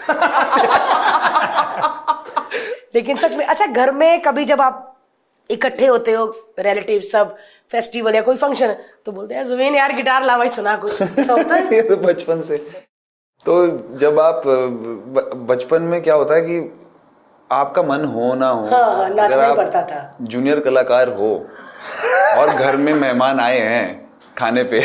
लेकिन सच में अच्छा घर में कभी जब आप इकट्ठे होते हो रिलेटिव सब फेस्टिवल या कोई फ़ंक्शन है तो बोलते हैं जुबीन यार गिटार ला भाई सुना कुछ ऐसा होता है ये तो बचपन से तो जब आप बचपन में क्या होता है कि आपका मन हो ना हो हाँ, हाँ, नाचना पड़ता था। जूनियर कलाकार हो और घर में मेहमान आए हैं खाने पे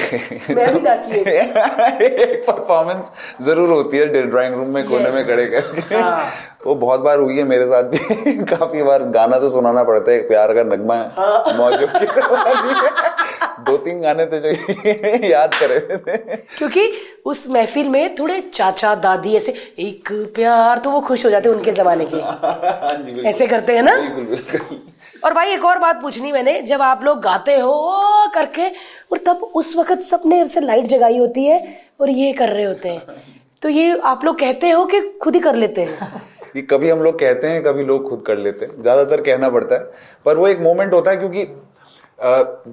मैं भी नाची हूँ। एक परफॉर्मेंस ज़रूर होती है ड्राइंग रूम में कोने Yes. में खड़े करके हाँ। वो बहुत बार हुई है मेरे साथ भी। काफ़ी बार गाना तो सुनाना पड़ता है प्यार का नगमा हाँ। है मौजों की दो तीन गाने थे जो याद करे थे क्योंकि उस महफिल में थोड़े चाचा दादी ऐसे एक प्यार तो वो खुश हो जाते हैं उनके जमाने के। हाँ ऐसे करते हैं ना? बिल्कुल बिल्कुल। और भाई एक और बात पूछनी मैंने जब आप लोग गाते हो करके और तब उस वक्त सबने ऐसे लाइट जगाई होती है और ये कर रहे होते हैं। तो ये आप लोग कहते हो कि खुद ही कर लेते हैं? ये कभी हम लोग कहते हैं कभी लोग खुद कर लेते हैं। ज़्यादातर कहना पड़ता है। पर वो एक मोमेंट होता है क्योंकि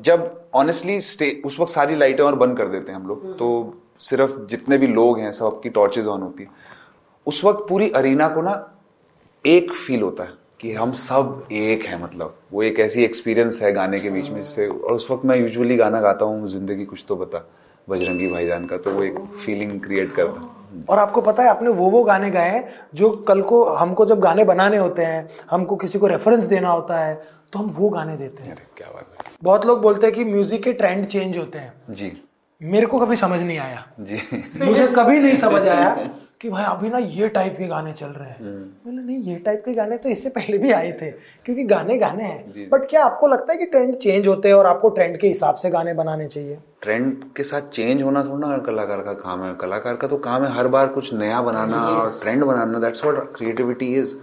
जब ऑनेस्टली उस वक्त सारी लाइटें और बंद कर देते हैं हम लोग। तो सिर्फ़ जितने भी लोग हैं सबकी टॉर्चेज ऑन होती है। उस वक्त पूरी अरीना को ना एक फील होता है कि हम सब एक हैं मतलब। वो एक ऐसी एक्सपीरियंस है गाने के बीच में जिससे और उस वक्त मैं यूजुअली गाना गाता हूँ ज़िंदगी कुछ तो बता बजरंगी भाईजान का तो वो एक फीलिंग क्रिएट करता है। और आपको पता है आपने वो वो गाने गाए हैं जो कल को हमको जब गाने बनाने होते हैं हमको किसी को रेफरेंस देना होता है तो हम वो गाने देते हैं। क्या बात है। बहुत लोग बोलते हैं कि म्यूज़िक के ट्रेंड चेंज होते हैं। जी। मेरे को कभी समझ नहीं आया। जी। मुझे कभी नहीं समझ आया कि भाई अभी ना ये टाइप के गाने चल रहे हैं। मैंने नहीं ये टाइप के गाने तो इससे पहले भी आए थे क्योंकि गाने गाने हैं। बट क्या आपको लगता है कि ट्रेंड चेंज होते हैं और आपको ट्रेंड के हिसाब से गाने बनाने चाहिए? ट्रेंड के साथ चेंज होना थोड़ा ना कलाकार का काम है। कलाकार का तो काम है हर बार कुछ नया बनाना और ट्रेंड बनाना। दैट्स व्हाट क्रिएटिविटी इज़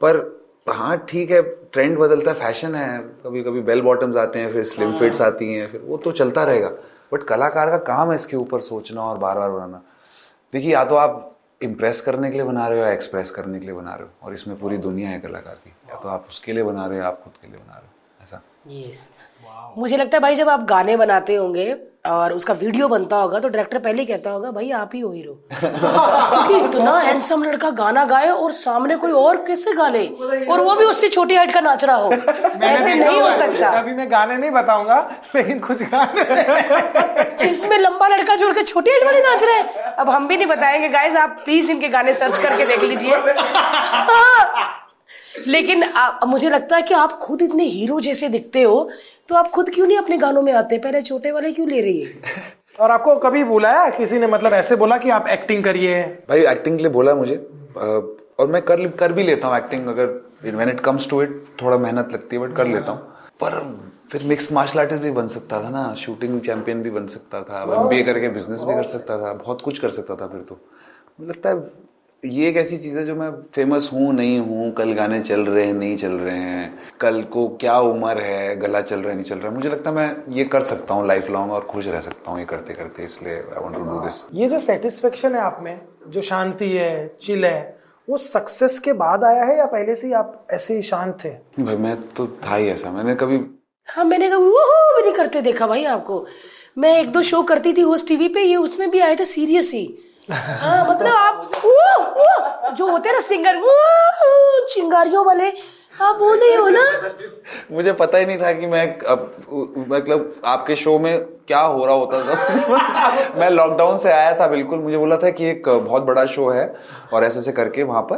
पर हाँ ठीक है ट्रेंड बदलता है फ़ैशन है। कभी कभी बेल बॉटम्स आते हैं फिर स्लिम फिट्स आती हैं फिर वो तो चलता रहेगा। बट कलाकार का काम है इसके ऊपर सोचना और बार बार बनाना। देखिए, या तो आप इम्प्रेस करने के लिए बना रहे हो या एक्सप्रेस करने के लिए बना रहे हो, और इसमें पूरी दुनिया है कलाकार की, या तो आप उसके लिए बना रहे हो या आप खुद के लिए बना रहे हो। ऐसा। यस मुझे लगता है भाई जब आप गाने बनाते होंगे और उसका वीडियो बनता होगा तो डायरेक्टर पहले ही कहता होगा भाई आप ही हो हीरो क्योंकि इतना हैंडसम लड़का गाना गाए और सामने कोई और कैसे गा ले? और वो भी उससे छोटी हाइट का नाच रहा हो ऐसे नहीं हो सकता। अभी मैं गाने नहीं बताऊँगा लेकिन कुछ गाने। जिसमें लंबा लड़का जोड़ के छोटी हाइट वाले नाच रहे हैं। अब हम भी नहीं बताएँगे गाइस आप प्लीज़ इनके गाने सर्च करके देख लीजिए। हाँ। लेकिन आ, मुझे लगता है कि आप खुद इतने हीरो जैसे दिखते हो तो आप खुद क्यों नहीं अपने गानों में आते? पहले छोटे वाले क्यों ले रही है? और आपको कभी बुलाया किसी ने मतलब ऐसे बोला कि आप एक्टिंग करिए? भाई एक्टिंग के लिए बोला मुझे। और मैं कर कर भी लेता हूँ एक्टिंग अगर when it comes to it थोड़ा मेहनत लगती है बट कर लेता हूँ। पर फिर मिक्स मार्शल आर्टिस्ट भी बन सकता था ना शूटिंग चैंपियन भी बन सकता था एम बी करके बिज़नेस भी कर सकता था बहुत कुछ कर सकता था फिर तो। मुझे लगता है ये एक ऐसी चीज़ है जो मैं फ़ेमस हूँ नहीं हूँ कल गाने चल रहे हैं नहीं चल रहे हैं कल को क्या उम्र है गला चल रहा है नहीं चल रहा है मुझे लगता है मैं ये कर सकता हूँ लाइफ लॉन्ग और खुश रह सकता हूँ ये करते करते इसलिए I want to do this ये जो सेटिस्फेक्शन है आप में जो शांति है चिल है वो सक्सेस के बाद आया है या पहले से ही आप ऐसे ही शांत थे? भाई मैं तो था ही ऐसा। मैंने कभी हाँ मैंने कहा वो भी नहीं करते देखा भाई आपको। मैं एक दो शो करती थी होस्ट टीवी पे ये उसमें भी आए थे सीरियस ही हाँ मतलब आप वो, वो, जो होते ना सिंगर वो चिंगारियों वाले आप वो नहीं हो ना? मुझे पता ही नहीं था कि मैं मतलब आपके शो में क्या हो रहा होता था। मैं लॉकडाउन से आया था बिल्कुल। मुझे बोला था कि एक बहुत बड़ा शो है और ऐसे ऐसे करके वहाँ पर।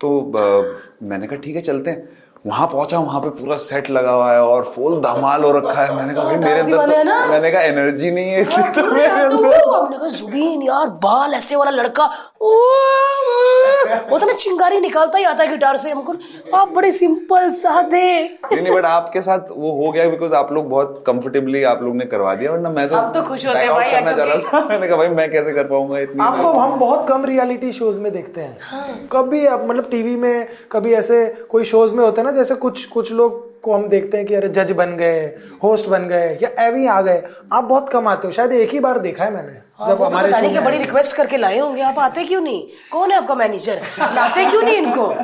तो मैंने कहा ठीक है चलते हैं. वहाँ पहुँचा वहाँ पे पूरा सेट लगा हुआ है और फुल धमाल हो रखा है। मैंने कहा भाई मेरे अंदर तो, मैंने कहा एनर्जी नहीं है तो मेरे अंदर तो हमने कहा जुबीन यार बाल ऐसे वाला लड़का। वो तो ना चिंगारी निकालता ही आता है गिटार से हमको आप बड़े सिंपल सादे नहीं नहीं बट आपके साथ वो हो गया बिकॉज़ आप लोग बहुत कंफर्टेबली आप लोग ने करवा दिया वरना मैं तो आप तो खुश होते हैं भाई, करना चाह रहा था। मैंने कहा भाई मैं कैसे कर पाऊँगा इतनी आपको हम बहुत कम रियलिटी शोज़ में देखते हैं। हाँ। कभी आप मतलब टीवी में कभी ऐसे कोई शोज़ में होते हैं ना जैसे कुछ कुछ लोग को हम देखते हैं कि अरे जज बन गए होस्ट बन गए या एवी आ गए। आप बहुत कम आते हो शायद एक ही बार देखा है मैंने हाँ, जब हमारे बताने show की बड़ी रिक्वेस्ट करके लाए होंगे आप आते क्यों नहीं? कौन है आपका मैनेजर लाते क्यों नहीं इनको?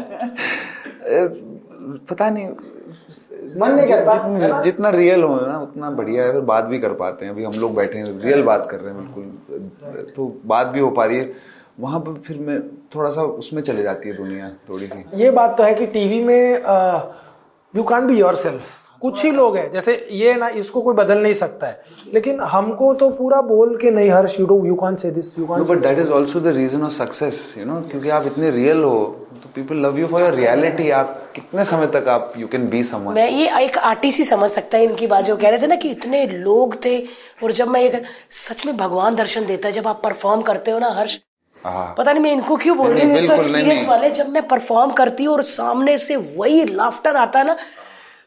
पता नहीं मन नहीं करता, जितना जितना रियल हो ना उतना बढ़िया है फिर बात भी कर पाते हैं। अभी हम लोग बैठे हैं रियल बात कर रहे हैं बिल्कुल। तो बात भी हो पा रही है। वहाँ पर फिर मैं थोड़ा सा उसमें चले जाती है दुनिया थोड़ी सी। ये बात तो है कि टीवी में you can be yourself कुछ ही लोग हैं। जैसे ये ना इसको कोई बदल नहीं सकता है। लेकिन हमको तो पूरा बोल के नहीं harsh you do you can't say this you know can't but that is also the reason of success you know क्योंकि आप इतने रियल हो तो people love you for your reality आप कितने समय तक आप यू कैन बी समवन मैं ये एक आर्टिस्ट ही समझ सकता है इनकी बात जो कह रहे थे ना कि इतने लोग थे और जब मैं ये सच में भगवान दर्शन देता है जब आप परफॉर्म करते हो ना हर्ष पता नहीं मैं इनको क्यों बोल रही हूँ तो एक्सपीरियंस वाले जब मैं परफॉर्म करती हूँ और सामने से वही लाफ्टर आता है ना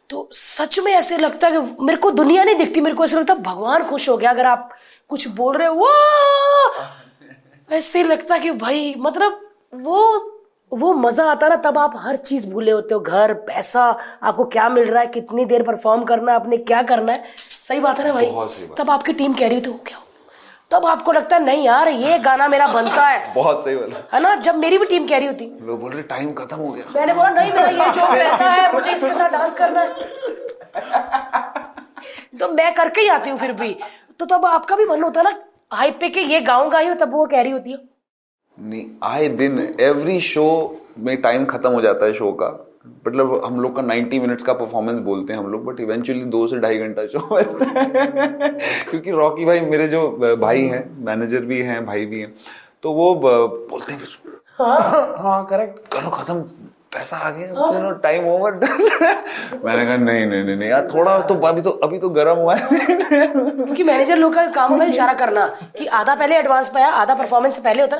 तो सच में ऐसे लगता है कि मेरे को दुनिया नहीं दिखती मेरे को ऐसा लगता है भगवान खुश हो गया अगर आप कुछ बोल रहे हो ऐसे लगता कि भाई मतलब वो वो मज़ा आता ना तब आप हर चीज़ भूले होते हो घर पैसा आपको क्या मिल रहा है कितनी देर परफॉर्म करना है आपने क्या करना है सही बात है ना भाई। तब आपकी टीम कह रही थी क्या हो?" तब आपको लगता है नहीं यार ये गाना मेरा बनता है। बहुत सही बोला। है ना? जब मेरी भी टीम कह रही होती। लोग बोल रहे टाइम खत्म हो गया। मैंने बोला नहीं मेरा ये जोक रहता है मुझे इसके साथ डांस करना है। तो मैं करके ही आती हूँ फिर भी। तो तब आपका भी मन होता है ना हाइप पे के ये गाऊँगा ही तब वो कह रही होती है। नहीं आए दिन एवरी शो में टाइम खत्म हो जाता है शो का। मतलब हम लोग का 90 मिनट्स का परफॉर्मेंस बोलते हैं हम लोग बट इवेंचुअली दो से ढाई घंटा शो बचता है। क्योंकि रॉकी भाई मेरे जो भाई हैं मैनेजर भी हैं भाई भी हैं तो वो बोलते हैं हाँ? करेक्ट करो खत्म पैसा आ गया टाइम ओवर मैंने कहा नहीं नहीं नहीं नहीं यार थोड़ा तो अभी तो अभी तो गर्म हुआ है। क्योंकि मैनेजर लोग का काम होगा इशारा करना कि आधा पहले एडवांस पाया आधा परफॉर्मेंस से पहले होता।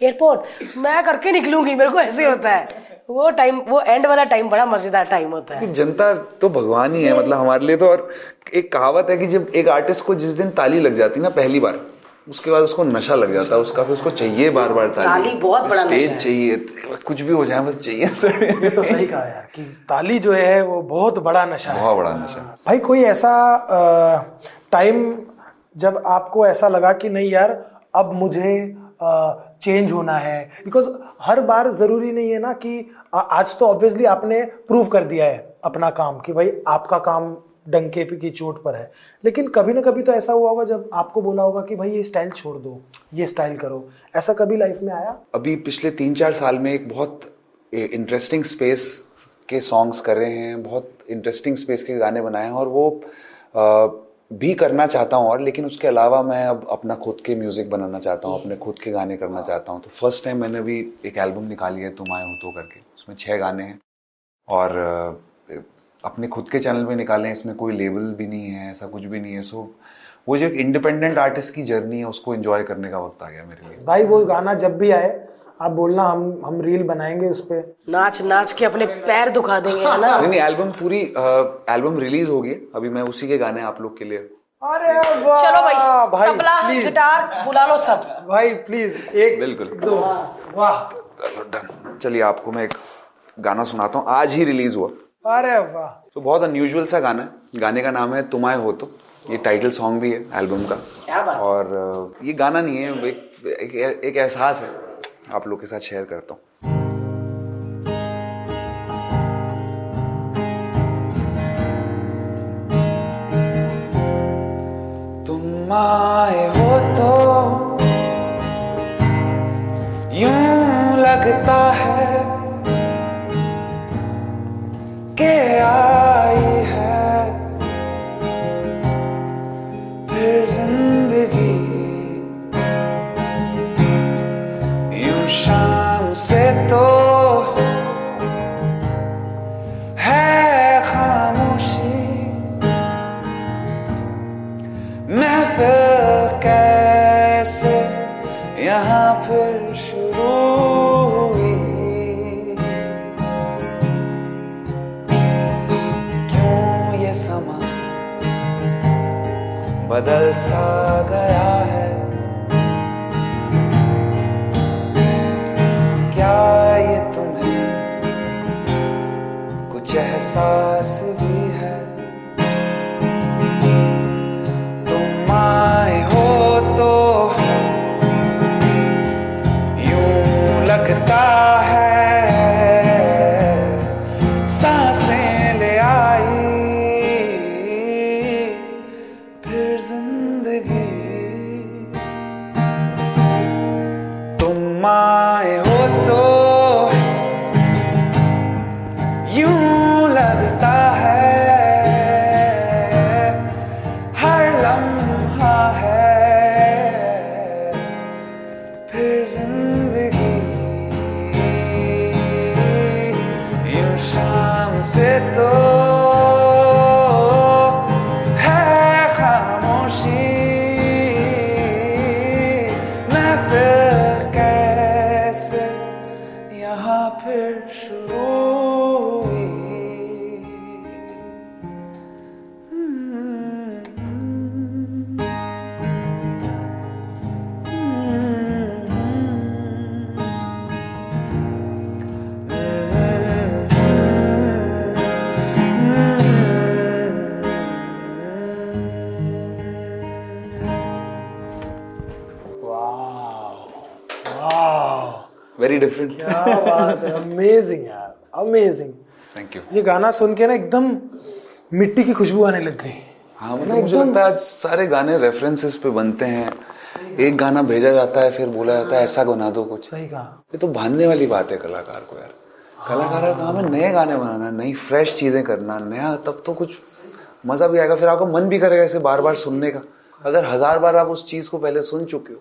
एयरपोर्ट। मैं करके निकलूँगी मेरे को ऐसे होता है। वो टाइम वो एंड वाला टाइम बड़ा मज़ेदार टाइम होता है। जनता तो भगवान ही है मतलब हमारे लिए तो और एक कहावत है कि जब एक आर्टिस्ट को जिस दिन ताली लग जाती ना पहली बार उसके बाद उसको नशा लग जाता है उसका फिर उसको चाहिए बार बार ताली। ताली बहुत बड़ा नशा स्टेज है। चाहिए कुछ भी हो जाए बस चाहिए। ये तो सही कहा यार कि ताली जो है वो बहुत बड़ा नशा बहुत बड़ा नशा भाई कोई ऐसा टाइम जब आपको ऐसा लगा कि नहीं यार अब मुझे चेंज होना है। बिकॉज़ हर बार ज़रूरी नहीं है ना कि आज तो ऑब्वियसली आपने प्रूव कर दिया है अपना काम कि भाई आपका काम डंके की चोट पर है। लेकिन कभी ना कभी तो ऐसा हुआ होगा जब आपको बोला होगा कि भाई ये स्टाइल छोड़ दो ये स्टाइल करो। ऐसा कभी लाइफ में आया? अभी पिछले तीन चार साल में एक बहुत इंटरेस्टिंग स्पेस के सॉन्ग्स कर रहे हैं बहुत इंटरेस्टिंग स्पेस के गाने बनाए हैं और वो अ, भी करना चाहता हूँ और लेकिन उसके अलावा मैं अब अपना खुद के म्यूज़िक बनाना चाहता हूँ अपने खुद के गाने करना चाहता हूँ। तो फ़र्स्ट टाइम मैंने अभी एक एल्बम निकाली है तुम आए हो तो करके। उसमें छह गाने हैं। और अपने खुद के चैनल पे निकाले हैं इसमें कोई लेबल भी नहीं है ऐसा कुछ भी नहीं है। सो वो जो एक इंडिपेंडेंट आर्टिस्ट की जर्नी है उसको एंजॉय करने का वक्त आ गया मेरे लिए। भाई वो गाना जब भी आए आप बोलना हम हम रील बनाएँगे उस पर नाच नाच के अपने पैर दुखा देंगे है ना? नहीं नहीं एल्बम पूरी एल्बम रिलीज़ होगी। अभी मैं उसी के गाने आप लोग के लिए अरे चलो भाई, भाई तबला प्लीज़ गिटार बुला लो सब। भाई प्लीज़ एक बिल्कुल। दो वाह। डन चलिए आपको मैं एक गाना सुनाता हूँ। आज ही रिलीज़ हुआ। अरे वाह। तो बहुत अनयूजुअल सा गाना है। गाने का नाम है तुम आए हो तो। ये टाइटल सॉन्ग भी है एल्बम का। क्या बात और ये गाना नहीं है एक, एक, एक एहसास है। आप लोग के साथ शेयर करता हूँ। तुम आए हो तो यूँ लगता है के आई बदल सा गया है। क्या ये तुम्हें कुछ एहसास अमेजिंग यार अमेजिंग थैंक यू ये गाना सुन के ना एकदम मिट्टी की खुशबू आने लग गई। हाँ मतलब मुझे लगता है आज सारे गाने रेफरेंसेस पे बनते हैं। एक गाना भेजा जाता है फिर बोला जाता है ऐसा बना दो कुछ। सही कहा। ये तो भानने वाली बात है कलाकार को यार। कलाकार का काम है नए गाने बनाना नई फ्रेश चीज़ें करना नया तब तो कुछ मज़ा भी आएगा। फिर आपका मन भी करेगा इसे बार बार सुनने का। अगर हज़ार बार आप उस चीज़ को पहले सुन चुके हो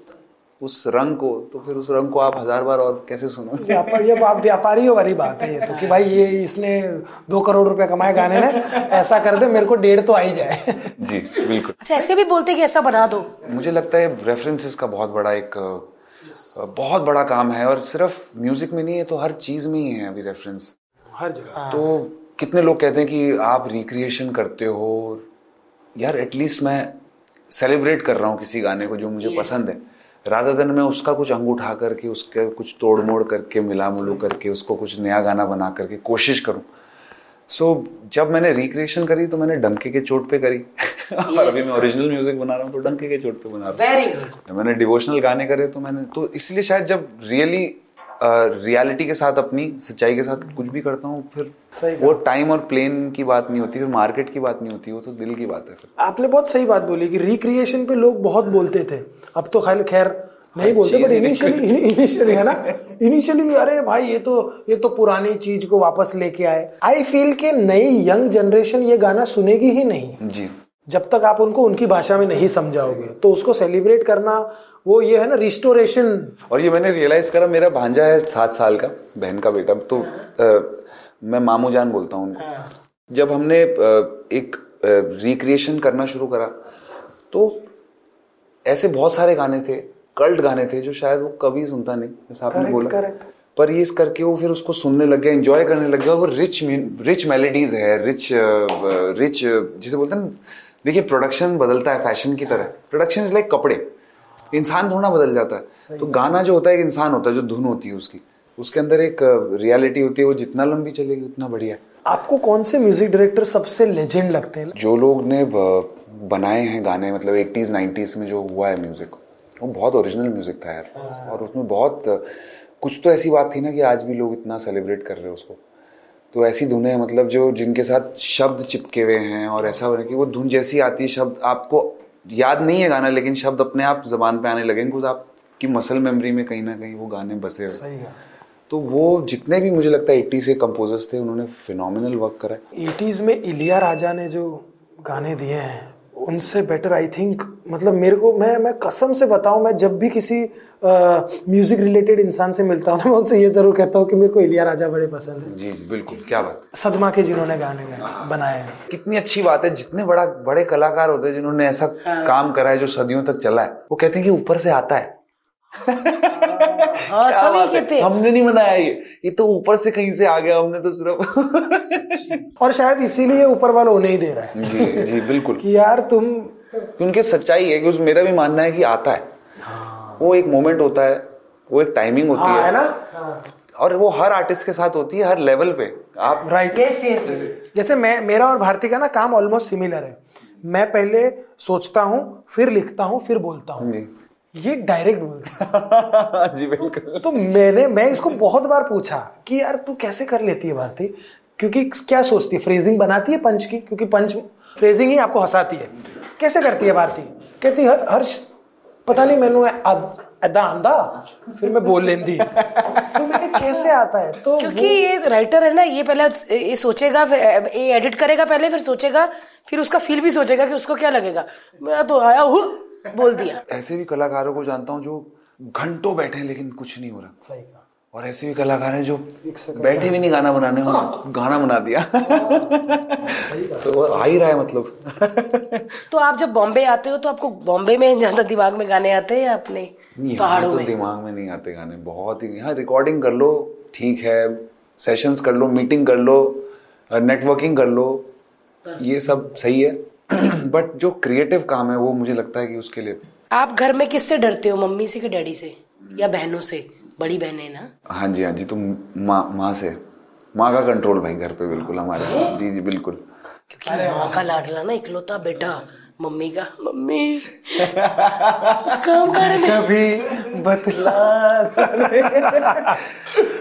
उस रंग को तो फिर उस रंग को आप हज़ार बार और कैसे सुनो? व्यापार ये आप व्यापारियों वाली बात है ये तो कि भाई ये इसने दो करोड़ रुपए कमाए गाने में ऐसा कर दे मेरे को डेढ़ तो आ ही जाए। जी बिल्कुल। अच्छा ऐसे भी बोलते कि ऐसा बना दो। मुझे लगता है रेफरेंसेस का बहुत बड़ा एक बहुत बड़ा काम है और सिर्फ़ म्यूज़िक में नहीं है तो हर चीज़ में ही है अभी रेफरेंस हर जगह। तो कितने लोग कहते हैं कि आप रिक्रिएशन करते हो यार एटलीस्ट मैं सेलिब्रेट कर रहा हूँ किसी गाने को जो मुझे पसंद है। राधा दिन मैं उसका कुछ अंग उठा करके उसके कुछ तोड़ मोड़ करके मिला मुलू करके उसको कुछ नया गाना बना करके कोशिश करूँ। सो so, जब मैंने रिक्रिएशन करी तो मैंने डंके के चोट पे करी। और अभी मैं ओरिजिनल म्यूज़िक बना रहा हूँ तो डंके के चोट पे बना रहा हूँ। वेरी मैंने डिवोशनल गाने करे तो मैंने तो इसलिए शायद जब रियली रियलिटी uh, के साथ अपनी सच्चाई के साथ कुछ भी करता हूँ फिर सही वो टाइम और प्लेन की बात नहीं होती फिर मार्केट की बात नहीं होती वो तो दिल की बात है फिर। आपने बहुत सही बात बोली कि रिक्रिएशन पे लोग बहुत बोलते थे। अब तो खैर खैर नहीं बोलते बट इनिशियली इनिशियली है। ना? इनिशियली अरे भाई ये तो ये तो पुरानी चीज़ को वापस लेके आए। आई फील के नई यंग जनरेशन ये गाना सुनेगी ही नहीं। जी। जब तक आप उनको उनकी भाषा में नहीं समझाओगे तो उसको सेलिब्रेट करना वो ये है ना रिस्टोरेशन और ये मैंने रियलाइज़ करा मेरा भांजा है सात साल का बहन का बेटा। तो अ, मैं मामू जान बोलता हूँ उनको। जब हमने एक रिक्रिएशन करना शुरू करा तो ऐसे बहुत सारे गाने थे कल्ट गाने थे जो शायद वो कभी सुनता नहीं जैसे आपने बोला। correct. पर ये इस करके वो फिर उसको सुनने लग गया एंजॉय करने लग गया वो रिच रिच मेलेडीज है रिच रिच जिसे बोलते हैं देखिए प्रोडक्शन बदलता है फ़ैशन की तरह। प्रोडक्शन इज़ लाइक कपड़े। इंसान थोड़ा बदल जाता है। तो गाना जो होता है एक इंसान होता है जो धुन होती है उसकी। उसके अंदर एक रियलिटी होती है वो जितना लंबी चलेगी उतना बढ़िया। आपको कौन से म्यूज़िक डायरेक्टर सबसे लेजेंड लगते हैं? जो लोग ने बनाए हैं गाने मतलब 80s 90s में जो हुआ है म्यूज़िक वो बहुत ओरिजिनल म्यूज़िक था यार। और उसमें बहुत कुछ तो ऐसी बात थी ना कि आज भी लोग इतना सेलिब्रेट कर रहे हैं उसको। तो ऐसी धुनें हैं मतलब जो जिनके साथ शब्द चिपके हुए हैं और ऐसा हो रहा है कि वो धुन जैसी आती है शब्द आपको याद नहीं है गाना लेकिन शब्द अपने आप जबान पे आने लगे कुछ आपकी मसल मेमोरी में कहीं ना कहीं वो गाने बसे हुए। तो वो जितने भी मुझे लगता है एट्टी से कंपोजर्स थे उन्होंने फिनोमिनल वर्क करा है। एटीज में इलिया राजा ने जो गाने दिए हैं उनसे बेटर आई थिंक मतलब मेरे को मैं मैं कसम से बताऊँ मैं जब भी किसी म्यूज़िक रिलेटेड इंसान से मिलता हूँ ना मैं उनसे ये ज़रूर कहता हूँ कि मेरे को इलिया राजा बड़े पसंद है। जी जी बिल्कुल क्या बात। सदमा के जिन्होंने गाने गाए- बनाए हैं। कितनी अच्छी बात है जितने बड़ा बड़े कलाकार होते हैं जिन्होंने ऐसा काम करा है जो सदियों तक चला है वो कहते हैं कि ऊपर से आता है हाँ। सभी है? कहते हैं। हमने नहीं बनाया ये। ये तो ऊपर से कहीं से आ गया हमने तो सिर्फ़ और शायद इसीलिए ऊपर वाला उन्हें ही दे रहा है। जी जी बिल्कुल। कि यार तुम उनके सच्चाई है कि उस मेरा भी मानना है कि आता है। वो एक मोमेंट होता है वो एक टाइमिंग होती हाँ है। है ना? और वो हर आर्टिस्ट के साथ होती है हर लेवल पे। आप राइट यस यस यस जैसे मैं मेरा और भारती का ना काम ऑलमोस्ट सिमिलर है। मैं पहले सोचता हूँ फिर लिखता हूँ फिर बोलता हूँ। जी। ये डायरेक्ट बोलता जी बिल्कुल। तो मैंने मैं इसको बहुत बार पूछा कि यार तू कैसे कर लेती है भारती क्योंकि क्या सोचती है? फ्रेजिंग बनाती है पंच की? क्योंकि पंच फ्रेजिंग ही आपको हंसाती है। कैसे करती है भारती कहती है हर्ष पता नहीं मैनू अदा आंदा फिर मैं बोल लेंदी। तो मैंने कैसे आता है? तो क्योंकि ये राइटर है ना ये पहले ये सोचेगा फिर ये एडिट करेगा पहले फिर सोचेगा फिर उसका फील भी सोचेगा कि उसको क्या लगेगा। मैं तो आया हूँ। बोल दिया। ऐसे भी कलाकारों को जानता हूँ जो घंटों बैठे हैं लेकिन कुछ नहीं हो रहा। सही कहा। और ऐसे भी कलाकार हैं जो बैठे भी नहीं गाना बनाने और गाना बना दिया। तो आ ही रहा है मतलब। तो आप जब बॉम्बे आते हो तो आपको बॉम्बे में ज़्यादा दिमाग में गाने आते हैं या अपने पहाड़ों तो में? दिमाग में नहीं आते गाने बहुत ही यहाँ रिकॉर्डिंग कर लो ठीक है। सेशंस कर लो मीटिंग कर लो नेटवर्किंग कर लो। ये सब सही है। बट जो क्रिएटिव काम है वो मुझे लगता है कि उसके लिए आप घर में किससे डरते हो? मम्मी से कि डैडी से? या बहनों से? बड़ी बहन है ना? हाँ जी हाँ जी तो माँ माँ से। माँ का कंट्रोल भाई घर पे बिल्कुल हमारे। जी जी बिल्कुल। क्योंकि माँ का लाडला ना इकलौता बेटा। मम्मी का मम्मी। काम कर कभी बतला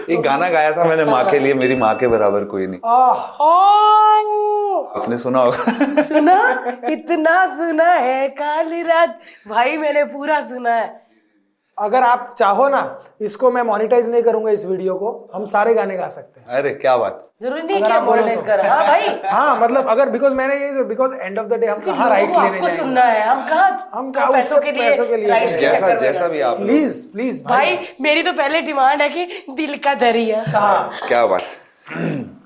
एक गाना गाया था मैंने माँ के लिए मेरी माँ के बराबर कोई नहीं। आह। आपने सुना होगा। सुना? इतना सुना है काली रात। भाई मैंने पूरा सुना है। अगर आप चाहो ना इसको मैं मोनिटाइज नहीं करूँगा इस वीडियो को हम सारे गाने गा सकते हैं। अरे क्या बात। ज़रूरी नहीं अगर कि आप बोलो मोनेटाइज। कर। हाँ भाई। हाँ मतलब अगर बिकॉज़ मैंने ये because end of the day हम कहाँ राइट्स लेने आपको जाएँगे? सुनना है। हम कहाँ हम कहाँ पैसों के लिए पैसों के लिए राइट्स के जैसा जैसा भी आप प्लीज़ प्लीज़ भाई मेरी तो पहले डिमांड है कि दिल का दरिया। हाँ। क्या बात।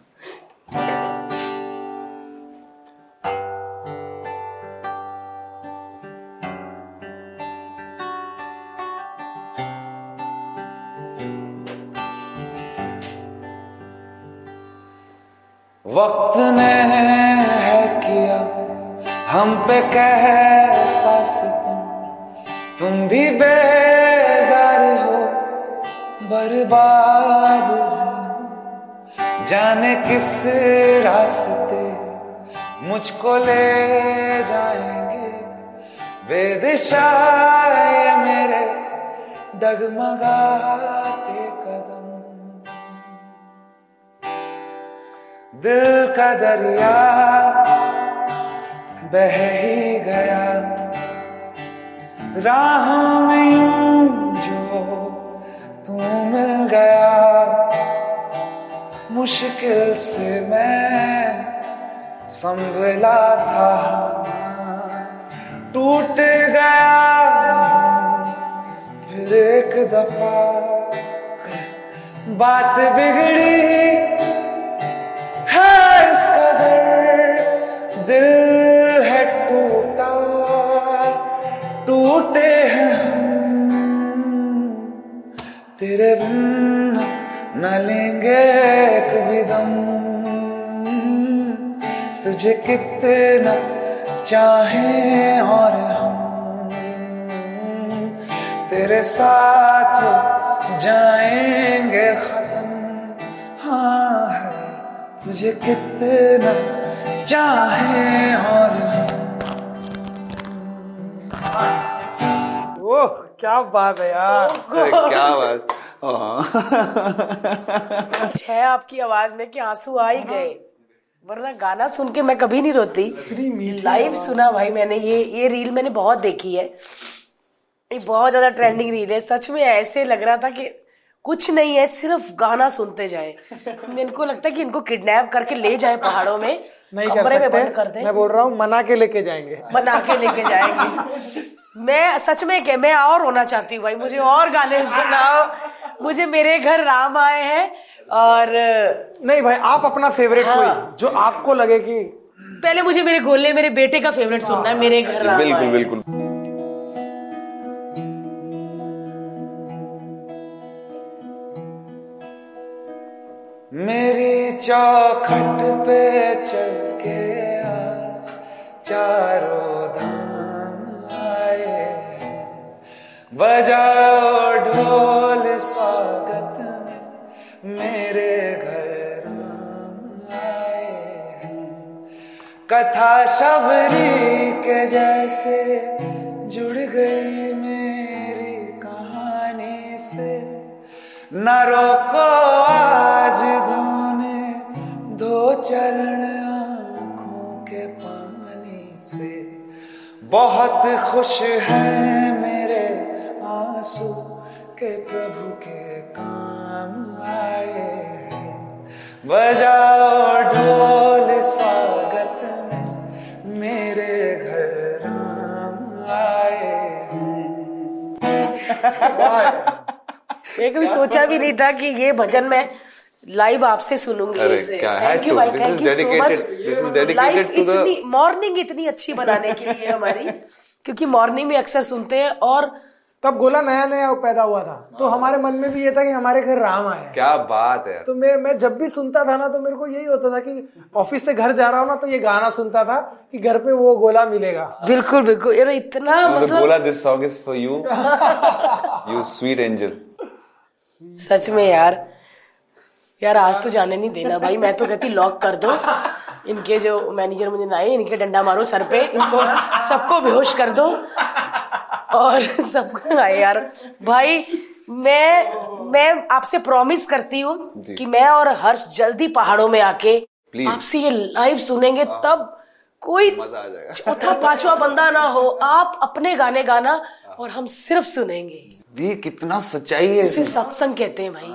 किस रास्ते मुझको ले जाएँगे। बेदिशा ये मेरे डगमगाते कदम। दिल का दरिया बह ही गया। राह में जो तू मिल गया। मुश्किल से मैं संभला था। टूट गया फिर एक दफ़ा बात बिगड़ी है इस कदर। दिल है टूटा, टूटे हैं तेरे बिन न लेंगे तुझे कितना चाहे और हम तेरे साथ जाएँगे खत्म। हाँ है तुझे कितना चाहे और हम। ओह क्या बात है यार। क्या बात। हाँ। है आपकी आवाज़ में कि आँसू आ ही। गए? वरना गाना सुन के मैं कभी नहीं रोती। लाइव सुना भाई मैंने ये ये रील मैंने बहुत देखी है। ये बहुत ज़्यादा ट्रेंडिंग रील है। सच में ऐसे लग रहा था कि कुछ नहीं है सिर्फ़ गाना सुनते जाए। इनको लगता है कि इनको किडनैप करके ले जाए पहाड़ों में नहीं कमरे में बंद कर दे। मैं बोल रहा हूँ मना के लेके जाएँगे। बना के लेके जाएँगे। मैं सच में क्या मैं और रोना चाहती हूँ भाई। मुझे और गाने सुनाओ। मुझे मेरे घर राम आए हैं। और नहीं भाई आप अपना फेवरेट हाँ। कोई जो आपको लगे कि पहले मुझे मेरे गोले मेरे बेटे का फेवरेट सुनना है मेरे घर बिल्कुल बिल्कुल। मेरी चौखट पे चल के आज चारों धाम आए बजाओ ढोल में मेरे घर राम आए कथा शबरी के जैसे जुड़ गई मेरी कहानी से। न रोको आज धोने दो चरण आँखों के पानी से। बहुत खुश है मेरे आँसू के प्रभु के काम आए हैं। बजाओ ढोल स्वागत में मेरे घर राम आए मैं कभी सोचा भी नहीं था कि ये भजन मैं लाइव आपसे सुनूँगी इसे। थैंक यू भाई thank you so much life इतनी मॉर्निंग इतनी अच्छी बनाने के लिए हमारी क्योंकि मॉर्निंग में अक्सर सुनते हैं और तब गोला नया नया पैदा हुआ था। तो हमारे मन में भी ये था कि हमारे घर राम आए। क्या बात है। तो मैं मैं जब भी सुनता था ना तो मेरे को यही होता था कि ऑफ़िस से घर जा रहा हूँ ना तो ये गाना सुनता था कि घर पे वो गोला मिलेगा। बिल्कुल बिल्कुल। यार इतना मतलब मतलब बोला this song is for you you sweet angel सच में यार। यार आज तो जाने नहीं देना भाई। मैं तो कहती लॉक कर दो। इनके जो मैनेजर मुझे ना इनके डंडा मारो सर पे। इनको सबको बेहोश कर दो। और सब यार भाई मैं मैं आपसे प्रॉमिस करती हूँ। कि मैं और हर्ष जल्दी पहाड़ों में आके आपसे ये लाइव सुनेंगे तब कोई चौथा पांचवा बंदा ना हो। आप अपने गाने गाना और हम सिर्फ़ सुनेंगे। ये कितना सच्चाई है उसे सत्संग कहते हैं भाई।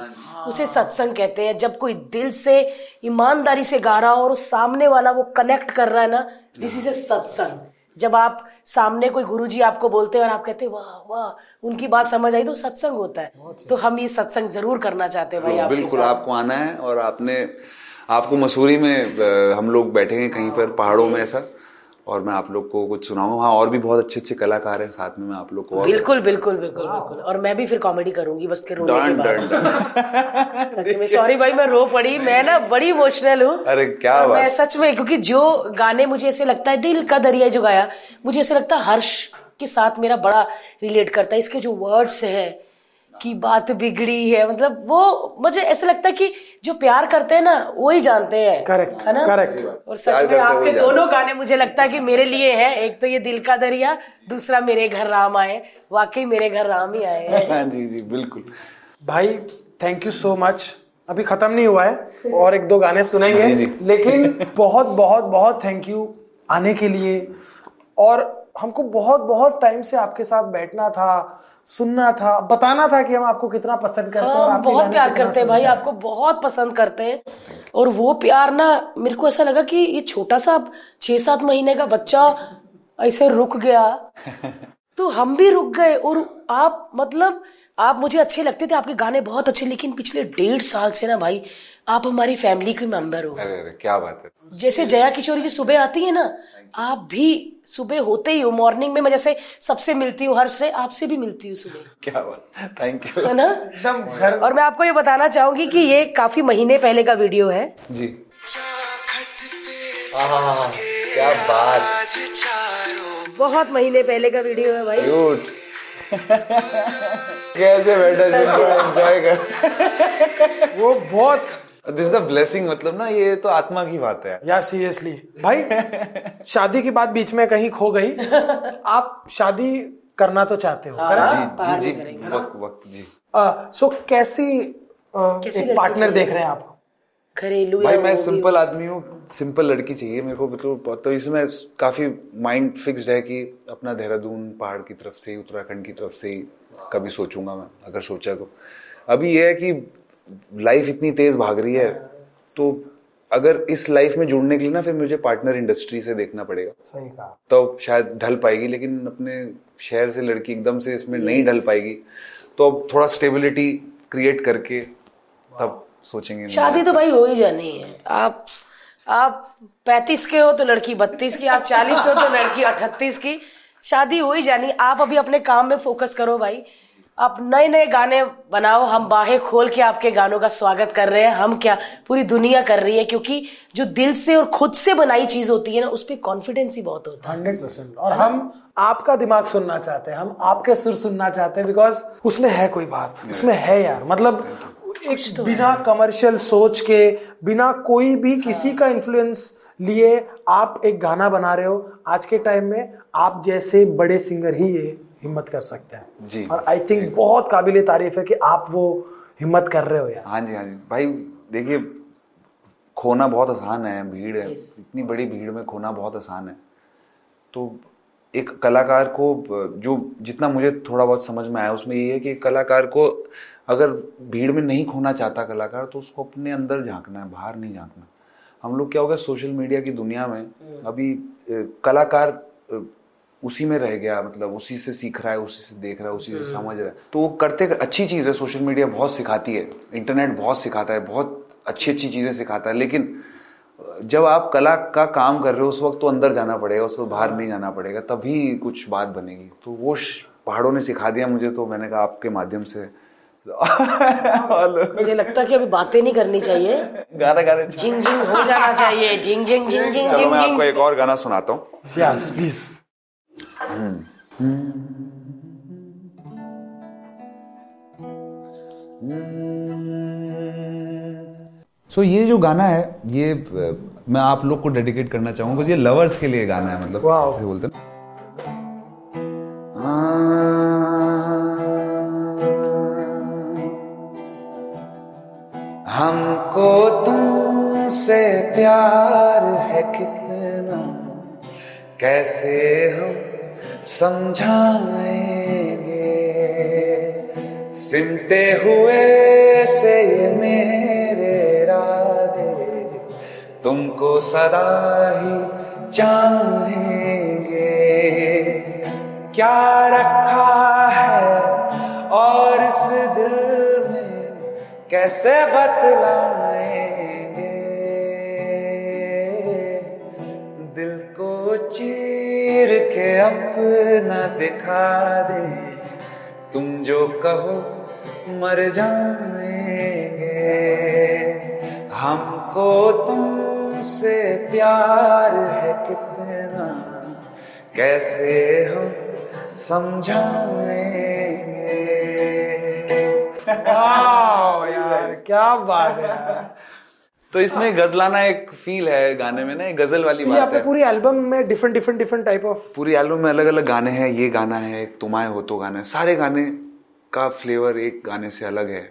उसे सत्संग कहते हैं। जब कोई दिल से ईमानदारी से गा रहा हो और उस सामने वाला वो कनेक्ट कर रहा है ना दिस इज़ ए सत्संग। जब आप सामने कोई गुरुजी आपको बोलते हैं और आप कहते हैं वाह वाह उनकी बात समझ आई तो सत्संग होता है। तो हम ये सत्संग ज़रूर करना चाहते हैं भाई बिल्कुल आपको आना है और आपने आपको मसूरी में हम लोग बैठे हैं कहीं पर पहाड़ों में ऐसा। और मैं आप लोग को कुछ सुनाऊँगा वहाँ और भी बहुत अच्छे अच्छे कलाकार हैं साथ में मैं आप लोग को बिल्कुल बिल्कुल बिल्कुल बिल्कुल। और मैं भी फिर कॉमेडी करूँगी बस के रोने के बाद। सच में सॉरी भाई मैं रो पड़ी। मैं ना बड़ी इमोशनल हूँ। अरे क्या और मैं सच में क्योंकि जो गाने मुझे ऐसे लगता है दिल का दरिया जो गाया मुझे ऐसे लगता है हर्ष के साथ मेरा बड़ा रिलेट करता है। इसके जो वर्ड्स है कि बात बिगड़ी है। मतलब वो मुझे ऐसा लगता है कि जो प्यार करते हैं ना वो ही जानते हैं। Correct, है ना? correct। और सच में आपके दोनों गाने मुझे लगता है कि मेरे लिए है। एक तो ये दिल का दरिया दूसरा मेरे घर राम आए। वाकई मेरे घर राम ही आए हैं। हाँ जी जी बिल्कुल। भाई थैंक यू सो मच अभी खत्म नहीं हुआ है और एक दो गाने सुनेंगे। जी, जी। लेकिन बहुत बहुत बहुत थैंक यू आने के लिए। और हमको बहुत बहुत टाइम से आपके साथ बैठना था। सुनना था बताना था कि हम आपको कितना पसंद करते हैं और हाँ, बहुत प्यार करते हैं भाई आपको बहुत पसंद करते हैं। और वो प्यार ना मेरे को ऐसा लगा कि ये छोटा सा छह सात महीने का बच्चा ऐसे रुक गया। तो हम भी रुक गए और आप मतलब आप मुझे अच्छे लगते थे आपके गाने बहुत अच्छे लेकिन पिछले डेढ़ साल से ना भाई आप हमारी फैमिली के मेंबर हो। अरे अरे क्या बात है। जैसे जया किशोरी जी सुबह आती है ना आप भी सुबह होते ही हो मॉर्निंग में मैं जैसे सबसे मिलती हूँ हर से आपसे भी मिलती हूँ सुबह। क्या बात थैंक यू है ना? एकदम घर। और मैं आपको ये बताना चाहूँगी कि ये काफ़ी महीने पहले का वीडियो है। जी। क्या बात। बहुत महीने पहले का वीडियो है भाई। कैसे बैठा एंजॉय कर। वो बहुत दिस द ब्लेसिंग मतलब ना ये तो आत्मा की बात है। यार सीरियसली भाई शादी की बात बीच में कहीं खो गई। आप शादी करना तो चाहते हो हाँ, जी जी बाहर जी वक्त वक्त जी। सो कैसी अ, कैसी एक पार्टनर देख रहे हैं आप? घरेलू भाई मैं सिंपल आदमी हूँ सिंपल लड़की चाहिए मेरे को मतलब तो इसमें काफ़ी माइंड फिक्स्ड है कि अपना देहरादून पहाड़ की तरफ़ से ही उत्तराखंड की तरफ़ से ही कभी सोचूँगा मैं अगर सोचा तो। अभी यह है कि लाइफ इतनी तेज भाग रही है तो अगर इस लाइफ में जुड़ने के लिए ना फिर मुझे पार्टनर इंडस्ट्री से देखना पड़ेगा। सही कहा। तो शायद ढल पाएगी लेकिन अपने शहर से लड़की एकदम से इसमें नहीं ढल पाएगी। तो अब थोड़ा स्टेबिलिटी क्रिएट करके तब सोचेंगे शादी तो भाई हो ही जानी है। आप आप पैंतीस के हो तो लड़की बत्तीस की आप चालीस हो तो लड़की अठतीस की। शादी हो ही जानी। आप अभी अपने काम में फोकस करो भाई। आप नए नए गाने बनाओ। हम बाहें खोल के आपके गानों का स्वागत कर रहे हैं। हम क्या पूरी दुनिया कर रही है? क्योंकि जो दिल से और खुद से बनाई चीज़ होती है ना उस पर कॉन्फिडेंस ही बहुत होता है। Hundred percent. और हम आपका दिमाग सुनना चाहते हैं। हम आपके सुर सुनना चाहते हैं। बिकॉज़ उसमें है कोई बात। उसमें है यार। मतलब एक तो बिना कमर्शियल सोच के बिना कोई भी किसी का इन्फ्लुएंस लिए आप एक गाना बना रहे हो। आज के टाइम में आप जैसे बड़े सिंगर ही ये हिम्मत कर सकते हैं। जी। और आई थिंक बहुत काबिल तारीफ़ है कि आप वो हिम्मत कर रहे हो यार। हाँ जी हाँ जी। भाई देखिए खोना बहुत आसान है भीड़ है। इतनी बड़ी भीड़ में खोना बहुत आसान है। तो एक कलाकार को जो जितना मुझे थोड़ा बहुत समझ में आया उसमें ये है कि कलाकार को अगर भीड़ में नहीं खोना चाहता कलाकार तो उसको अपने अंदर झांकना है बाहर नहीं झांकना हम लोग क्या हो गया सोशल मीडिया की दुनिया में अभी कलाकार उसी में रह गया मतलब उसी से सीख रहा है उसी से देख रहा है उसी से समझ रहा है। तो वो करते अच्छी चीज़ है सोशल मीडिया बहुत सिखाती है इंटरनेट बहुत सिखाता है बहुत अच्छी अच्छी चीज़ें सिखाता है लेकिन जब आप कला का काम कर रहे हो उस वक्त तो अंदर जाना पड़ेगा उस वक्त बाहर नहीं जाना पड़ेगा तभी कुछ बात बनेगी। तो वो पहाड़ों ने सिखा दिया मुझे तो मैंने कहा आपके माध्यम से मुझे लगता है कि अभी बातें नहीं करनी चाहिए। गाना गाने झिंग झिंग हो जाना चाहिए। झिंग झिंग झिंग चलो झिंग मैं आपको एक और गाना सुनाता हूँ। यस प्लीज़ सो ये जो गाना है ये मैं आप लोग को डेडिकेट करना चाहूँगा ये लवर्स के लिए गाना है मतलब बोलते हैं। हमको तुमसे प्यार है कितना। कैसे हम समझाएँगे? सिमटे हुए से ये मेरे इरादे, तुमको सदा ही चाहेंगे। क्या रखा है और इस दिल कैसे बतलाएँगे? दिल को चीर के अपना दिखा दे। तुम जो कहो मर जाएँगे। हमको तुमसे प्यार है कितना। कैसे हम समझाएँगे वाह यार क्या बात है तो इसमें गजलाना एक फील है गाने में ना गज़ल वाली बात है। पूरी एल्बम में different different different type of पूरी एल्बम में अलग अलग गाने हैं ये गाना है एक तुम्हारे हो तो गाना है। सारे गाने का फ्लेवर एक गाने से अलग है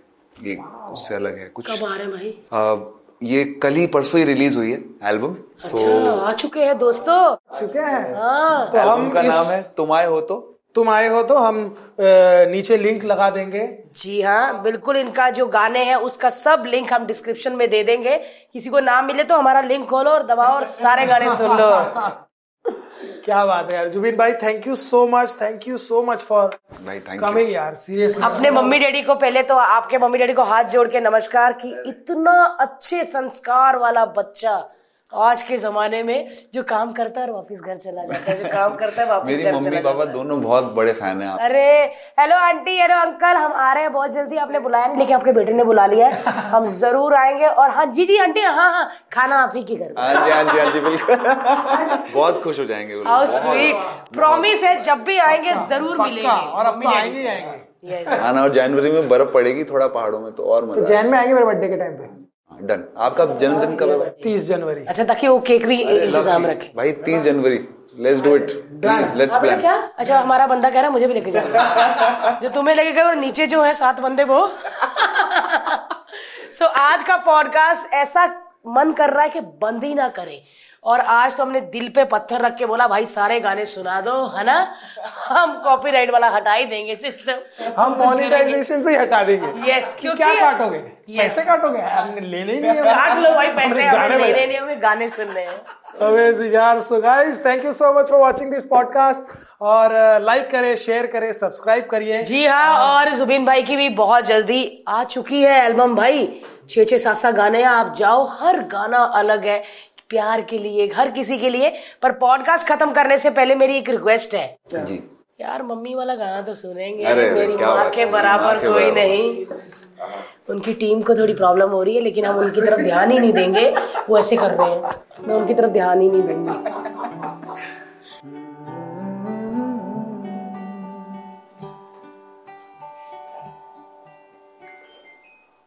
एक उससे अलग है कुछ कब आ रहे भाई अ, ये कल ही परसों ही रिलीज़ हुई है एल्बम सो अच्छा आ चुके हैं दोस्तों। चुके हैं। हाँ। तो एल्बम हम का इस नाम है तुम आए हो तो तुम आए हो तो हम नीचे लिंक लगा देंगे। जी हाँ बिल्कुल इनका जो गाने हैं उसका सब लिंक हम डिस्क्रिप्शन में दे देंगे। किसी को नाम मिले तो हमारा लिंक खोलो और दबाओ और सारे गाने सुन लो। क्या बात है यार जुबिन भाई thank you so much thank you so much for भाई कमिंग यार सीरियसली अपने मम्मी डैडी को पहले तो आपके मम्मी डैडी को हाथ जोड़ के नमस्कार की इतना अच्छे संस्कार वाला बच्चा आज के जमाने में जो काम करता है और वापस घर चला जाता है जो काम करता है वापस मेरी घर मम्मी चला पापा जाता है। दोनों बहुत बड़े फ़ैन हैं आप। अरे हेलो आंटी हेलो अंकल हम आ रहे हैं बहुत जल्दी आपने बुलाया नहीं लेकिन आपके बेटे ने बुला लिया है। हम ज़रूर आएँगे और हाँ जी जी आंटी हाँ हाँ खाना आप ही के घर हाँ जी हाँ जी हाँ जी बिल्कुल। बहुत खुश हो जाएँगे वो हाउ स्वीट प्रॉमिस है जब भी आएँगे ज़रूर मिलेंगे। और अब तो आएँगे आएँगे। हाँ और जनवरी में बर्फ़ पड़ेगी थोड़ा पहाड़ों में तो और तो मज़ा जैन में आएँगे मेरे बर्थडे के टाइम पे? डन आपका जन्मदिन कब है तीस जनवरी। अच्छा ताकि वो केक भी इंतज़ाम रखे। भाई तीस जनवरी। Let's do it please let's plan क्या? अच्छा हमारा बंदा कह रहा है मुझे भी लेके जाओ जो तुम्हें लेके गए और नीचे जो है सात बंदे वो। सो आज का पॉडकास्ट ऐसा मन कर रहा है कि बंद ही ना करे। और आज तो हमने दिल पे पत्थर रख के बोला भाई सारे गाने सुना दो है ना? हम कॉपीराइट वाला हटा ही देंगे सिस्टम हम मोनेटाइजेशन से ही हटा देंगे। Yes, क्योंकि- क्या काटोगे? Yes. पैसे काटोगे? हमने लेने ही नहीं है। काट लो भाई पैसे हमने हमें लेने नहीं हमें गाने सुनने हैं। Amazing यार। So guys thank you so much for watching this podcast और लाइक करें शेयर करें सब्सक्राइब करिए। जी हाँ और जुबिन भाई की भी बहुत जल्दी आ चुकी है एल्बम भाई। छह छह सात सात गाने हैं आप जाओ हर गाना अलग है। प्यार के लिए हर किसी के लिए। पर पॉडकास्ट खत्म करने से पहले मेरी एक रिक्वेस्ट है। जी। यार मम्मी वाला गाना तो सुनेंगे। अरे, मेरी माँ के बराबर कोई नहीं। उनकी टीम को थोड़ी प्रॉब्लम हो रही है लेकिन हम उनकी तरफ़ ध्यान ही नहीं देंगे। वो ऐसे कर रहे हैं। मैं उनकी तरफ़ ध्यान ही नहीं दूँगी।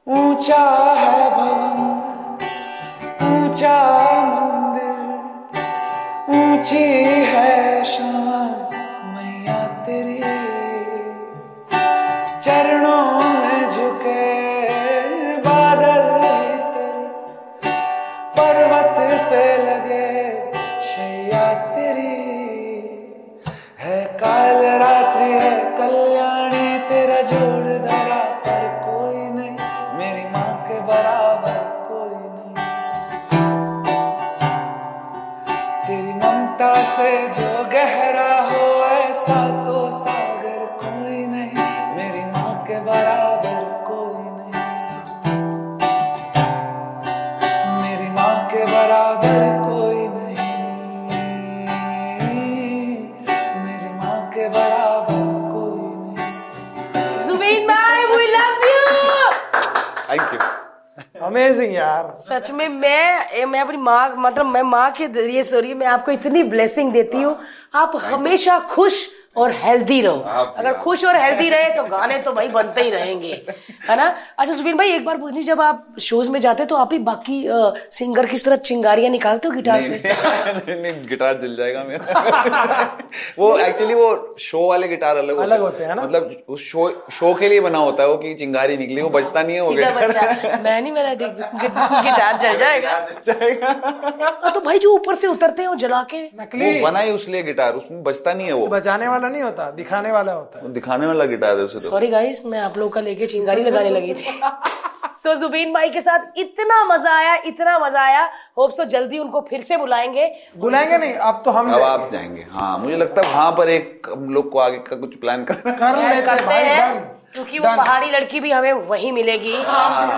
ऊँचा है भवन ऊँचा मंदिर ऊँची है शान। अमेजिंग यार सच में मैं मैं अपनी माँ मतलब मैं माँ के ज़रिए सॉरी मैं आपको इतनी ब्लेसिंग देती हूँ। आप हमेशा खुश और हेल्दी रहो। अगर खुश और हेल्दी रहे तो गाने तो भाई बनते ही रहेंगे। है ना? अच्छा सुबीन भाई एक बार पूछनी जब आप शोज़ में जाते तो आप ही बाकी अ, सिंगर किस तरह चिंगारियाँ निकालते हो गिटार से? नहीं नहीं गिटार जल जाएगा मेरा। वो एक्चुअली वो शो वाले गिटार अलग अलग होते हैं ना? मतलब उस शो शो के लिए बना होता है वो कि चिंगारी निकली वो बजता नहीं है वो गिटार मैं नहीं मेरा गिटार जल जाएगा। हाँ, तो भाई जो ऊपर से उतरते हैं वो जला के नकली। वो बना ही उसलिए गिटार उसमें बजता नहीं है वो। बजाने वाला नहीं होता दिखाने वाला होता है। दिखाने वाला गिटार है उसे तो। सॉरी गाइस मैं आप लोग का लेके चिंगारी लगाने लगी थी। सो जुबीन भाई के साथ इतना मज़ा आया इतना मज़ा आया। होप सो जल्दी उनको फिर से बुलाएँगे। बुलाएँगे नहीं अब तो हम अब जाएँगे। आप जाएँगे। हाँ मुझे लगता है वहाँ पर एक हम लोग को आगे का कुछ प्लान करना कर लेते हैं क्योंकि वो पहाड़ी लड़की भी हमें वही मिलेगी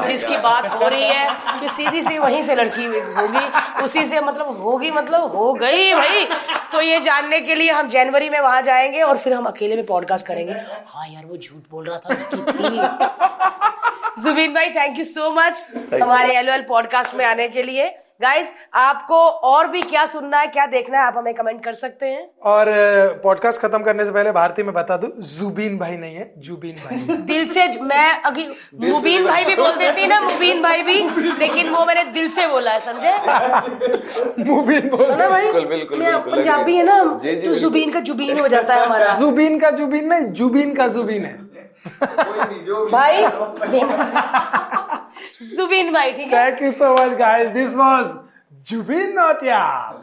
जिसकी बात हो रही है कि सीधी सी वहीं से लड़की होगी उसी से मतलब होगी मतलब हो गई भाई। तो ये जानने के लिए हम जनवरी में वहाँ जाएँगे और फिर हम अकेले में पॉडकास्ट करेंगे। हाँ यार वो झूठ बोल रहा था उसकी जुबीन भाई थैंक यू सो मच हमारे एल पॉडकास्ट में आने के लिए। गाइस आपको और भी क्या सुनना है क्या देखना है आप हमें कमेंट कर सकते हैं। और पॉडकास्ट खत्म करने से पहले भारती में बता दू जुबीन भाई नहीं है जुबीन भाई दिल से मैं अभी मुबीन भाई भी बोल देती ना मुबीन भाई भी लेकिन वो मैंने दिल से बोला है समझे? मुबीन बोल ना भाई? बिल्कुल, बिल्कुल, पंजाबी है ना? तो जुबीन का जुबीन हो जाता है हमारा। जुबीन का जुबीन नहीं जुबीन का जुबीन है। भाई जुबिन भाई ठीक है? Thank you so much guys this was Jubin Nautiyal